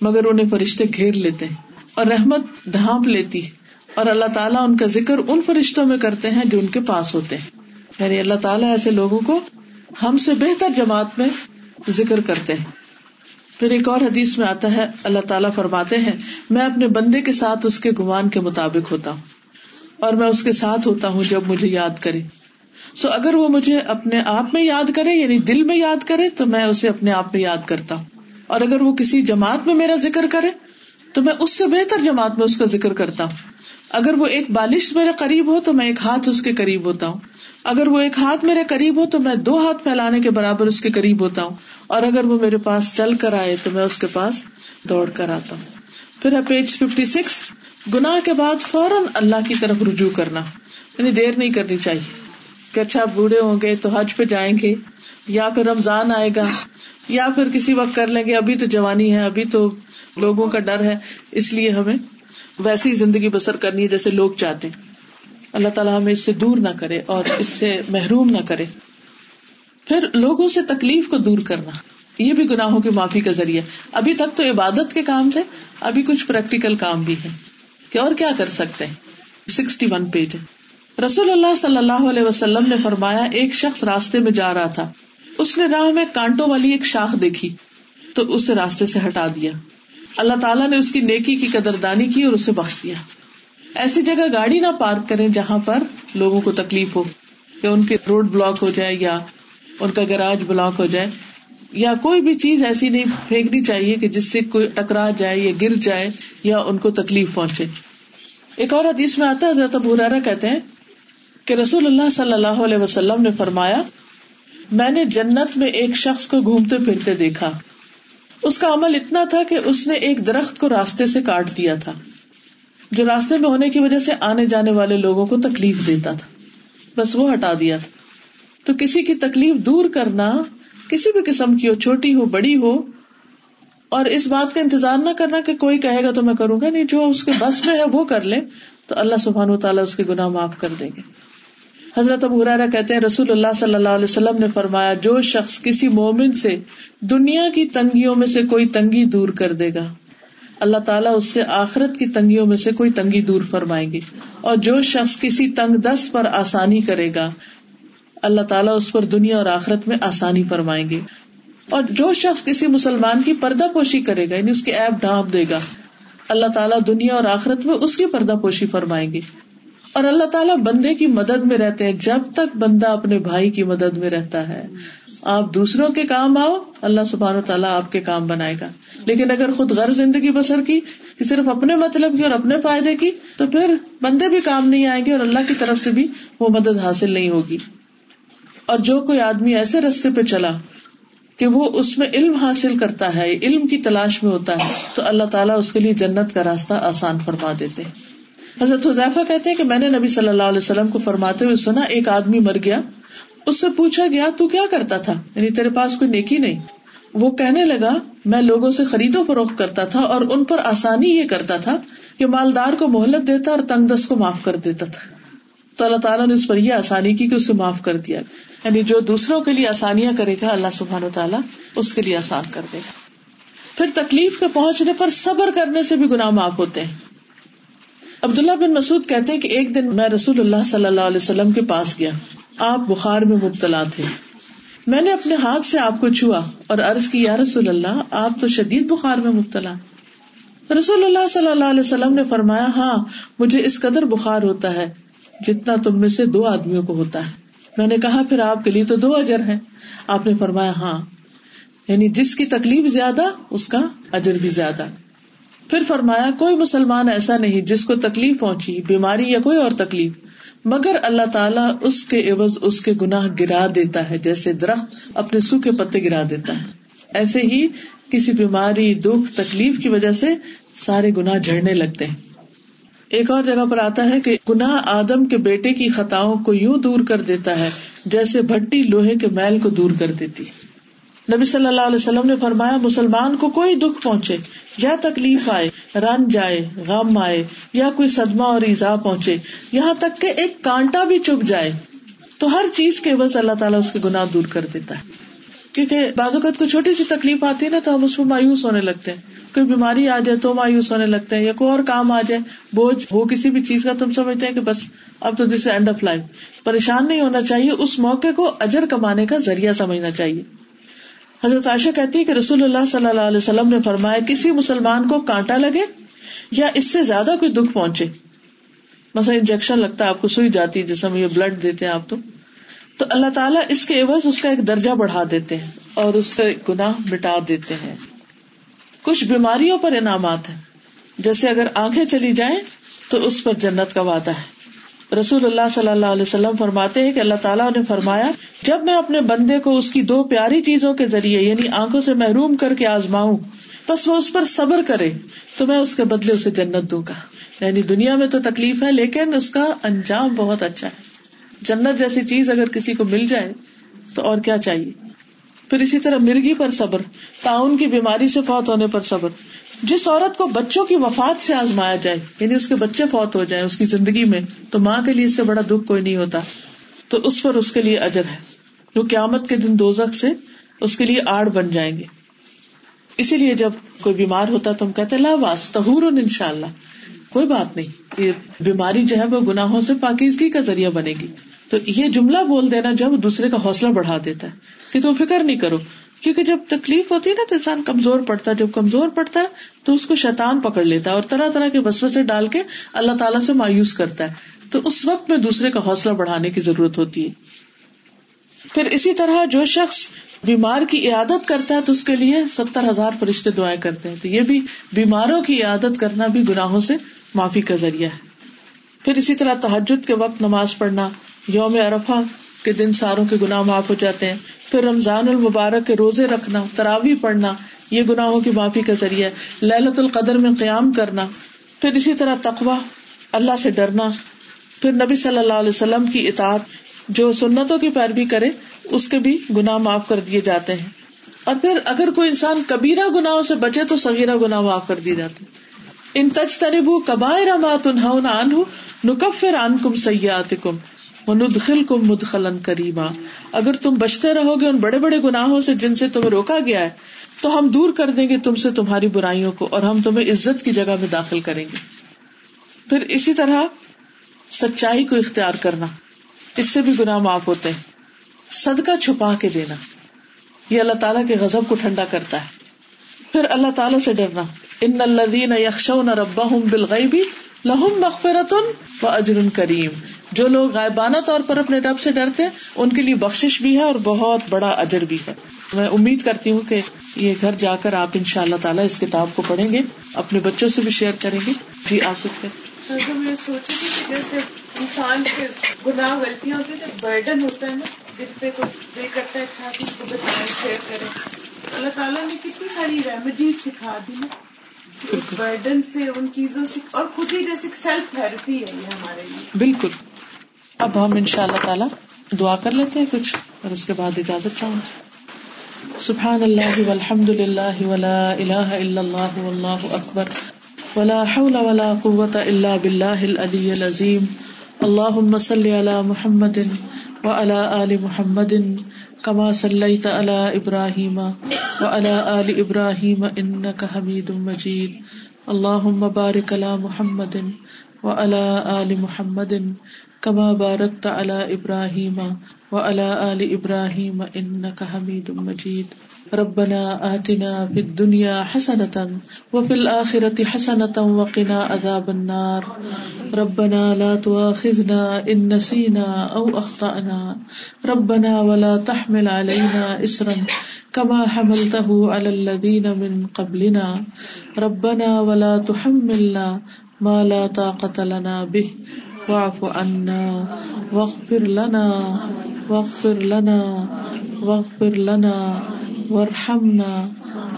مگر انہیں فرشتے گھیر لیتے ہیں اور رحمت ڈھانپ لیتی اور اللہ تعالیٰ ان کا ذکر ان فرشتوں میں کرتے ہیں جو ان کے پاس ہوتے ہیں۔ یعنی اللہ تعالیٰ ایسے لوگوں کو ہم سے بہتر جماعت میں ذکر کرتے ہیں۔ پھر ایک اور حدیث میں آتا ہے، اللہ تعالیٰ فرماتے ہیں، میں اپنے بندے کے ساتھ اس کے گمان کے مطابق ہوتا ہوں اور میں اس کے ساتھ ہوتا ہوں جب مجھے یاد کرے۔ سو اگر وہ مجھے اپنے آپ میں یاد کرے یعنی دل میں یاد کرے، تو میں اسے اپنے آپ میں یاد کرتا ہوں۔ اور اگر وہ کسی جماعت میں میرا ذکر کرے، تو میں اس سے بہتر جماعت میں اس کا ذکر کرتا ہوں۔ اگر وہ ایک بالش میرے قریب ہو، تو میں ایک ہاتھ اس کے قریب ہوتا ہوں۔ اگر وہ ایک ہاتھ میرے قریب ہو تو میں دو ہاتھ پھیلانے کے برابر اس کے قریب ہوتا ہوں اور اگر وہ میرے پاس چل کر آئے تو میں اس کے پاس دوڑ کر آتا ہوں۔ پھر پیج ففٹی سکس گنا کے بعد فوراً اللہ کی طرف رجوع کرنا۔ یعنی دیر نہیں کرنی چاہیے کہ اچھا بوڑھے ہوں گے تو حج پہ جائیں گے، یا پھر رمضان آئے گا، یا پھر کسی وقت کر لیں گے۔ ابھی تو جوانی ہے، ابھی تو لوگوں کا ڈر ہے، اس لیے ہمیں ویسی زندگی بسر کرنی ہے جیسے لوگ چاہتے ہیں۔ اللہ تعالیٰ ہمیں اس سے دور نہ کرے اور اس سے محروم نہ کرے۔ پھر لوگوں سے تکلیف کو دور کرنا، یہ بھی گناہوں کی معافی کا ذریعہ۔ ابھی تک تو عبادت کے کام تھے، ابھی کچھ پریکٹیکل کام بھی ہے کہ اور کیا کر سکتے ہیں؟ سکسٹی ون پیج رسول اللہ صلی اللہ علیہ وسلم نے فرمایا، ایک شخص راستے میں جا رہا تھا۔ اس نے راہ میں کانٹوں والی ایک شاخ دیکھی، تو اسے راستے سے ہٹا دیا۔ اللہ تعالیٰ نے اس کی نیکی کی قدردانی کی اور اسے بخش دیا۔ ایسی جگہ گاڑی نہ پارک کرے جہاں پر لوگوں کو تکلیف ہو، یا ان کے روڈ بلاک ہو جائے، یا ان کا گراج بلاک ہو جائے۔ یا کوئی بھی چیز ایسی نہیں پھینکنی چاہیے کہ جس سے کوئی ٹکرا جائے، یا گر جائے، یا ان کو تکلیف پہنچے۔ ایک اور حدیث میں آتا ہے، حضرت ابورارا کہتے ہیں کہ رسول اللہ صلی اللہ علیہ وسلم نے فرمایا، میں نے جنت میں ایک شخص کو گھومتے پھرتے دیکھا۔ اس کا عمل اتنا تھا کہ اس نے ایک درخت کو راستے سے کاٹ دیا تھا۔ جو راستے میں ہونے کی وجہ سے آنے جانے والے لوگوں کو تکلیف دیتا تھا۔ بس وہ ہٹا دیا تھا۔ تو کسی کی تکلیف دور کرنا، کسی بھی قسم کی ہو، چھوٹی ہو، بڑی ہو، اور اس بات کا انتظار نہ کرنا کہ کوئی کہے گا تو میں کروں گا۔ نہیں، جو اس کے بس میں ہے، وہ کر لے۔ تو اللہ سبحان و تعالیٰ اس کے گناہ معاف کر دیں گے۔ حضرت ابو حرارا کہتے ہیں، رسول اللہ صلی اللہ علیہ وسلم نے فرمایا، جو شخص کسی مومن سے دنیا کی تنگیوں میں سے کوئی تنگی دور کر دے گا اللہ تعالیٰ اس سے آخرت کی تنگیوں میں سے کوئی تنگی دور فرمائیں گے اور جو شخص کسی تنگ دست پر آسانی کرے گا، اللہ تعالیٰ اس پر دنیا اور آخرت میں آسانی فرمائیں گے۔ اور جو شخص کسی مسلمان کی پردہ پوشی کرے گا یعنی اس کے ایپ ڈھانپ دے گا، اللہ تعالیٰ دنیا اور آخرت میں اس کی پردہ پوشی فرمائیں گے۔ اور اللہ تعالیٰ بندے کی مدد میں رہتے ہیں، جب تک بندہ اپنے بھائی کی مدد میں رہتا ہے۔ آپ دوسروں کے کام آؤ، اللہ سبحان و تعالیٰ آپ کے کام بنائے گا۔ لیکن اگر خود غر زندگی بسر کی، کہ صرف اپنے مطلب کی اور اپنے فائدے کی، تو پھر بندے بھی کام نہیں آئیں گے اور اللہ کی طرف سے بھی وہ مدد حاصل نہیں ہوگی۔ اور جو کوئی آدمی ایسے رستے پہ چلا کہ وہ اس میں علم حاصل کرتا ہے، علم کی تلاش میں ہوتا ہے، تو اللہ تعالیٰ اس کے لیے جنت کا راستہ آسان فرما دیتے حضرت حضیفہ کہتے ہیں کہ میں نے نبی صلی اللہ علیہ وسلم کو فرماتے ہوئے سنا، ایک آدمی مر گیا۔ اس سے پوچھا گیا، تو کیا کرتا تھا؟ یعنی تیرے پاس کوئی نیکی نہیں۔ وہ کہنے لگا، میں لوگوں سے خرید و فروخت کرتا تھا اور ان پر آسانی یہ کرتا تھا کہ مالدار کو مہلت دیتا اور تنگ دست کو معاف کر دیتا تھا۔ تو اللہ تعالیٰ نے اس پر یہ آسانی کی کہ اسے معاف کر دیا۔ یعنی جو دوسروں کے لیے آسانیاں کرے گا، اللہ سبحان و تعالیٰ اس کے لیے آسان کر دے گا۔ پھر تکلیف کے پہنچنے پر صبر کرنے سے بھی گناہ معاف ہوتے ہیں۔ عبداللہ بن مسعود کہتے ہیں کہ ایک دن میں رسول اللہ صلی اللہ علیہ وسلم کے پاس گیا۔ آپ بخار میں مبتلا تھے۔ میں نے اپنے ہاتھ سے آپ کو چھوا اور عرض کی، یا رسول اللہ، آپ تو شدید بخار میں مبتلا۔ رسول اللہ صلی اللہ علیہ وسلم نے فرمایا ہاں مجھے اس قدر بخار ہوتا ہے جتنا تم میں سے دو آدمیوں کو ہوتا ہے۔ میں نے کہا، پھر آپ کے لیے تو دو اجر ہے آپ نے فرمایا ہاں۔ یعنی جس کی تکلیف زیادہ، اس کا اجر بھی زیادہ۔ پھر فرمایا، کوئی مسلمان ایسا نہیں جس کو تکلیف پہنچی، بیماری یا کوئی اور تکلیف۔ مگر اللہ تعالیٰ اس کے عوض، اس کے گناہ گرا دیتا ہے، جیسے درخت اپنے سوکھے پتے گرا دیتا ہے۔ ایسے ہی کسی بیماری، دکھ، تکلیف کی وجہ سے سارے گناہ جھڑنے لگتے ہیں۔ ایک اور جگہ پر آتا ہے کہ گناہ آدم کے بیٹے کی خطاؤں کو یوں دور کر دیتا ہے جیسے بھٹی لوہے کے میل کو دور کر دیتی نبی صلی اللہ علیہ وسلم نے فرمایا، مسلمان کو کوئی دکھ پہنچے، یا تکلیف آئے، رن جائے، غم آئے، یا کوئی صدمہ اور ایزا پہنچے، یہاں تک کہ ایک کانٹا بھی چپ جائے، تو ہر چیز کے بس اللہ تعالیٰ اس کے گناہ دور کر دیتا ہے۔ کیونکہ بعض اوقات کو چھوٹی سی تکلیف آتی ہے نا، تو ہم اس میں مایوس ہونے لگتے ہیں۔ کوئی بیماری آ جائے تو مایوس ہونے لگتے ہیں، یا کوئی اور کام آ جائے، بوجھ ہو کسی بھی چیز کا تم سمجھتے ہیں کہ بس اب تو دس اینڈ آف لائف۔ پریشان نہیں ہونا چاہیے، اس موقع کو اجر کمانے کا ذریعہ سمجھنا چاہیے۔ حضرت عائشہ کہتی ہے کہ رسول اللہ صلی اللہ علیہ وسلم نے فرمایا، کسی مسلمان کو کانٹا لگے یا اس سے زیادہ کوئی دکھ پہنچے؟ مثلا انجیکشن لگتا ہے، آپ کو سوئی جاتی ہے، جسم یہ بلڈ دیتے ہیں آپ تو۔ تو اللہ تعالیٰ اس کے عوض اس کا ایک درجہ بڑھا دیتے ہیں اور اس سے گناہ مٹا دیتے ہیں۔ کچھ بیماریوں پر انعامات ہیں۔ جیسے اگر آنکھیں چلی جائیں تو اس پر جنت کا وعدہ ہے۔ رسول اللہ صلی اللہ علیہ وسلم فرماتے ہیں کہ اللہ تعالیٰ نے فرمایا، جب میں اپنے بندے کو اس کی دو پیاری چیزوں کے ذریعے یعنی آنکھوں سے محروم کر کے آزماؤں، بس وہ اس پر صبر کرے، تو میں اس کے بدلے اسے جنت دوں گا۔ یعنی دنیا میں تو تکلیف ہے، لیکن اس کا انجام بہت اچھا ہے۔ جنت جیسی چیز اگر کسی کو مل جائے، تو اور کیا چاہیے؟ پھر اسی طرح مرغی پر صبر، تعاون کی بیماری سے فوت ہونے پر صبر۔ جس عورت کو بچوں کی وفات سے آزمایا جائے یعنی اس کے بچے فوت ہو جائیں اس کی زندگی میں، تو ماں کے لیے اس سے بڑا دکھ کوئی نہیں ہوتا۔ تو اس پر اس کے لیے اجر ہے۔ جو قیامت کے دن دوزخ سے اس کے لیے آڑ بن جائیں گے۔ اسی لیے جب کوئی بیمار ہوتا تو ہم کہتے لاواس تہور ان شاء اللہ کوئی بات نہیں، یہ بیماری جو ہے وہ گناہوں سے پاکیزگی کا ذریعہ بنے گی۔ تو یہ جملہ بول دینا جب دوسرے کا حوصلہ بڑھا دیتا ہے کہ تم فکر نہیں کرو۔ کیونکہ جب تکلیف ہوتی ہے نا تو انسان کمزور پڑتا ہے، جب کمزور پڑتا ہے تو اس کو شیطان پکڑ لیتا ہے اور طرح طرح کے بسو سے ڈال کے اللہ تعالیٰ سے مایوس کرتا ہے۔ تو اس وقت میں دوسرے کا حوصلہ بڑھانے کی ضرورت ہوتی ہے۔ پھر اسی طرح جو شخص بیمار کی عیادت کرتا ہے تو اس کے لیے ستر ہزار فرشتے دعائیں کرتے ہیں۔ تو یہ بھی بیماروں کی عیادت کرنا بھی گناہوں سے معافی کا ذریعہ ہے۔ پھر اسی طرح تحجد کے وقت نماز پڑھنا، یوم ارفا کے دن ساروں کے گناہ معاف ہو جاتے ہیں۔ پھر رمضان المبارک کے روزے رکھنا تراوی پڑھنا، یہ گناہوں کی معافی کا ذریعہ ہے۔ للت القدر میں قیام کرنا، پھر اسی طرح تقوا اللہ سے ڈرنا، پھر نبی صلی اللہ علیہ وسلم کی اطاعت، جو سنتوں کی پیروی کرے، اس کے بھی گناہ معاف کر دیے جاتے ہیں۔ اور پھر اگر کوئی انسان کبیرہ گناہوں سے بچے تو سگیرہ گناہ معاف کر دیے جاتے ان تج ترب کبائر نکفر ان کم سیات کم ندخل کم مدخلن کریما۔ اگر تم بچتے رہو گے ان بڑے بڑے گناہوں سے جن سے تمہیں روکا گیا ہے، تو ہم دور کر دیں گے تم سے تمہاری برائیوں کو اور ہم تمہیں عزت کی جگہ میں داخل کریں گے۔ پھر اسی طرح سچائی کو اختیار کرنا، اس سے بھی گناہ معاف ہوتے ہیں۔ صدقہ چھپا کے دینا، یہ اللہ تعالیٰ کے غزب کو ٹھنڈا کرتا ہے۔ پھر اللہ تعالیٰ سے ڈرنا، ان الدین یکشون ربا ہوں بالغیبی لہم مغفرت و اجر کریم۔ جو لوگ غائبانہ طور پر اپنے رب سے ڈرتے ہیں ان کے لیے بخش بھی ہے اور بہت بڑا اجر بھی ہے۔ میں امید کرتی ہوں کہ یہ گھر جا کر آپ ان شاء اللہ تعالیٰ اس کتاب کو پڑھیں گے، اپنے بچوں سے بھی شیئر کریں گے۔ جی آپ کچھ میں سوچی تھی کہ جیسے انسان کے گناہ غلطیاں ہوتی ہیں برڈن ہوتا ہے نا جس پہ کوئی پے کرتا ہے اچھا کہ اس کو بتائیں شیئر کرے اللہ تعالیٰ نے کتنی ساری ریمیڈیز سکھا دی نا برڈن سے ان چیزوں سے اور خود ہی جیسے سیلف تھراپی ہے یہ ہمارے لیے۔ بالکل۔ اب ہم ان شاء اللہ تعالیٰ دعا کر لیتے ہیں کچھ اور اس کے بعد اجازت چاہوں سبحان اللہ والحمد للہ ولا الہ الا اللہ واللہ اکبر۔ ولا حول ولا قوة الا باللہ العلی العظیم۔ اللهم صل على محمد وعلى آل محمد کما صلی كما ابراہیم و إبراهيم علی ابراہیم ان کا حمید مجید اللہ مبارک اللہ محمد و وعلى علی محمد کما بارک على ابراہیم وعلى آل إبراهيم إنك حميد مجيد. ربنا آتنا في الدنيا حسنة وفي الآخرة حسنة وقنا عذاب النار. ربنا لا تواخذنا إن نسينا أو أخطأنا. ربنا ولا تحمل علينا إسرا كما حملته على الذين من قبلنا. ربنا ولا تحملنا ما لا طاقة لنا به. واعف عنا واغفر لنا واغفر لنا واغفر لنا، وارحمنا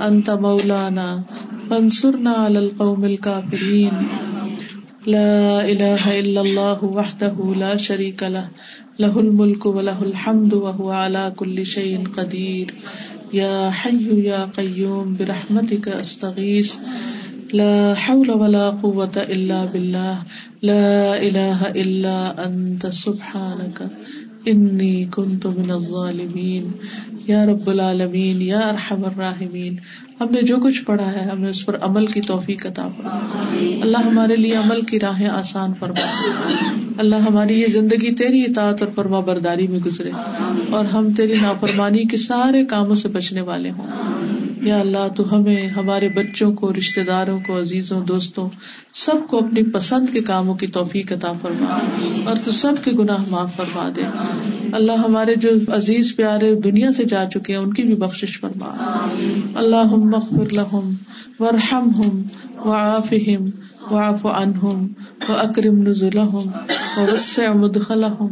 انت مولانا، فانصرنا على القوم الكافرين. لا اله الا الله وحده لا شريك له له الملك وله الحمد وهو على كل شيء قدير. يا حي يا قيوم برحمتك استغيث لا حول ولا قوة إلا بالله. لا إله إلا أنت، سبحانك. إني كنت من الظالمين. یا رب العالمین یا ارحم الراحمین ہم نے جو کچھ پڑھا ہے ہمیں اس پر عمل کی توفیق عطا فرما اللہ ہمارے لیے عمل کی راہیں آسان فرما اللہ ہماری یہ زندگی تیری اطاعت اور فرما برداری میں گزرے۔ اور ہم تیری نافرمانی کے سارے کاموں سے بچنے والے ہوں۔ یا اللہ تو ہمیں ہمارے بچوں کو رشتے داروں کو عزیزوں دوستوں سب کو اپنی پسند کے کاموں کی توفیق عطا فرما۔ اور تو سب کے گناہ معاف فرما دے۔ اللہ ہمارے جو عزیز پیارے دنیا سے جا چکے ہیں ان کی بھی بخش فرما۔ اللہ اللهم اغفر لهم وارحمهم وعافهم واعف عنهم واكرم نزلهم ووسع مدخلهم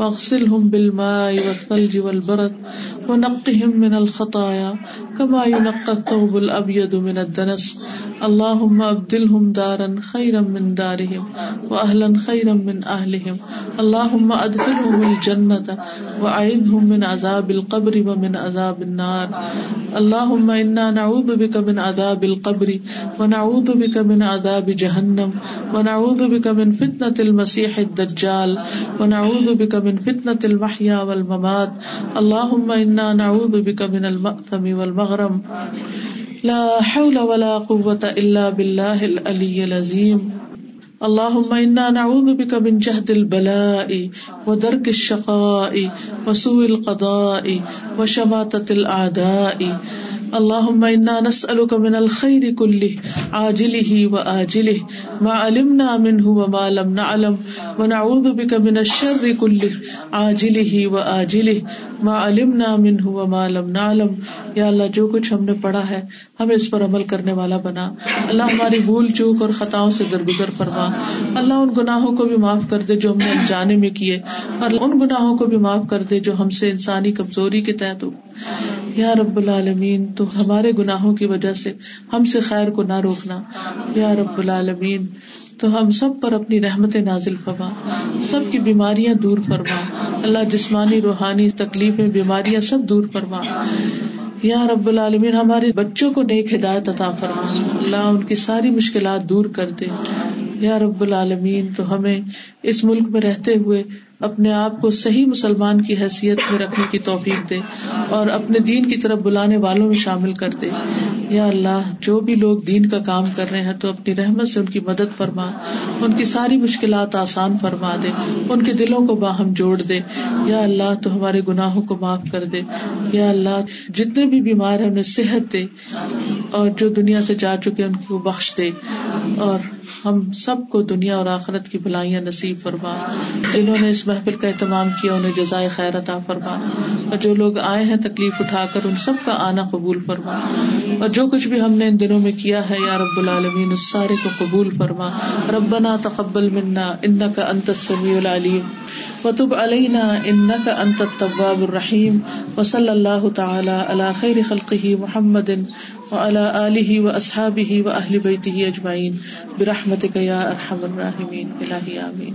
واغسلهم بالماء والثلج والبرد ونقهم من الخطايا كما ينقى الثوب الأبيض من الدنس. اللهم أبدلهم دارا خيرا من دارهم وأهلا خيرا من أهلهم. اللهم أدخلهم الجنة وأعذهم من عذاب القبر ومن عذاب النار. اللهم إنا نعوذ بك من عذاب القبر ونعوذ بك من عذاب جهنم ونعوذ بك من فتنة المسيح الدجال ونعوذ بك من من فتنة المحيا والممات. اللهم إنا نعوذ بك من المأثم والمغرم. لا حول ولا قوة إلا بالله العلي العظيم اللهم إنا نعوذ بك من جهد البلاء ودرك الشقاء وسوء القضاء وشماتة الأعداء اللهم انا نسألك من الخير كله، عاجله وآجله، ما علمنا منه وما لم نعلم، ونعوذ بك من الشر كله، عاجله وآجله ما علمنا منه وما لم نعلم۔ یا اللہ، جو کچھ ہم نے پڑھا ہے ہمیں اس پر عمل کرنے والا بنا۔ اللہ ہماری بھول چوک اور خطاؤں سے درگزر فرما۔ اللہ ان گناہوں کو بھی معاف کر دے جو ہم نے انجانے میں کیے۔ اور ان گناہوں کو بھی معاف کر دے جو ہم سے انسانی کمزوری کے تحت ہو۔ یا رب العالمین، تو ہمارے گناہوں کی وجہ سے ہم سے خیر کو نہ روکنا۔ یا رب العالمین تو ہم سب پر اپنی رحمت نازل فرما۔ سب کی بیماریاں دور فرما۔ اللہ جسمانی، روحانی تکلیفیں، بیماریاں سب دور فرما۔ یا رب العالمین، ہمارے بچوں کو نیک ہدایت عطا فرما۔ اللہ ان کی ساری مشکلات دور کر دے۔ یا رب العالمین، تو ہمیں اس ملک میں رہتے ہوئے اپنے آپ کو صحیح مسلمان کی حیثیت میں رکھنے کی توفیق دے اور اپنے دین کی طرف بلانے والوں میں شامل کر دے۔ یا اللہ، جو بھی لوگ دین کا کام کر رہے ہیں تو اپنی رحمت سے ان کی مدد فرما، ان کی ساری مشکلات آسان فرما دے، ان کے دلوں کو باہم جوڑ دے۔ یا اللہ، تو ہمارے گناہوں کو معاف کر دے۔ یا اللہ، جتنے بھی بیمار ہیں انہیں صحت دے اور جو دنیا سے جا چکے ان کو بخش دے۔ اور ہم سب کو دنیا اور آخرت کی بھلائیاں نصیب فرما۔ جنہوں نے اس محفل کا اہتمام کیا، انہیں جزائے خیر عطا فرما اور جو لوگ آئے ہیں، تکلیف اٹھا کر ان سب کا آنا قبول فرما اور جو کچھ بھی ہم نے ان دنوں میں کیا ہے، یا رب العالمین، اس سارے کو قبول فرما۔ ربنا تقبل منا ان کا انت السمیع العلیم۔ وتب علینا ان کا انت التواب الرحیم۔ وصلی اللہ تعالی علی خیر خلقہ محمد وعلى آله وأصحابه وأهل بيته أجمعين برحمتك يا أرحم الراحمين إلهي آمين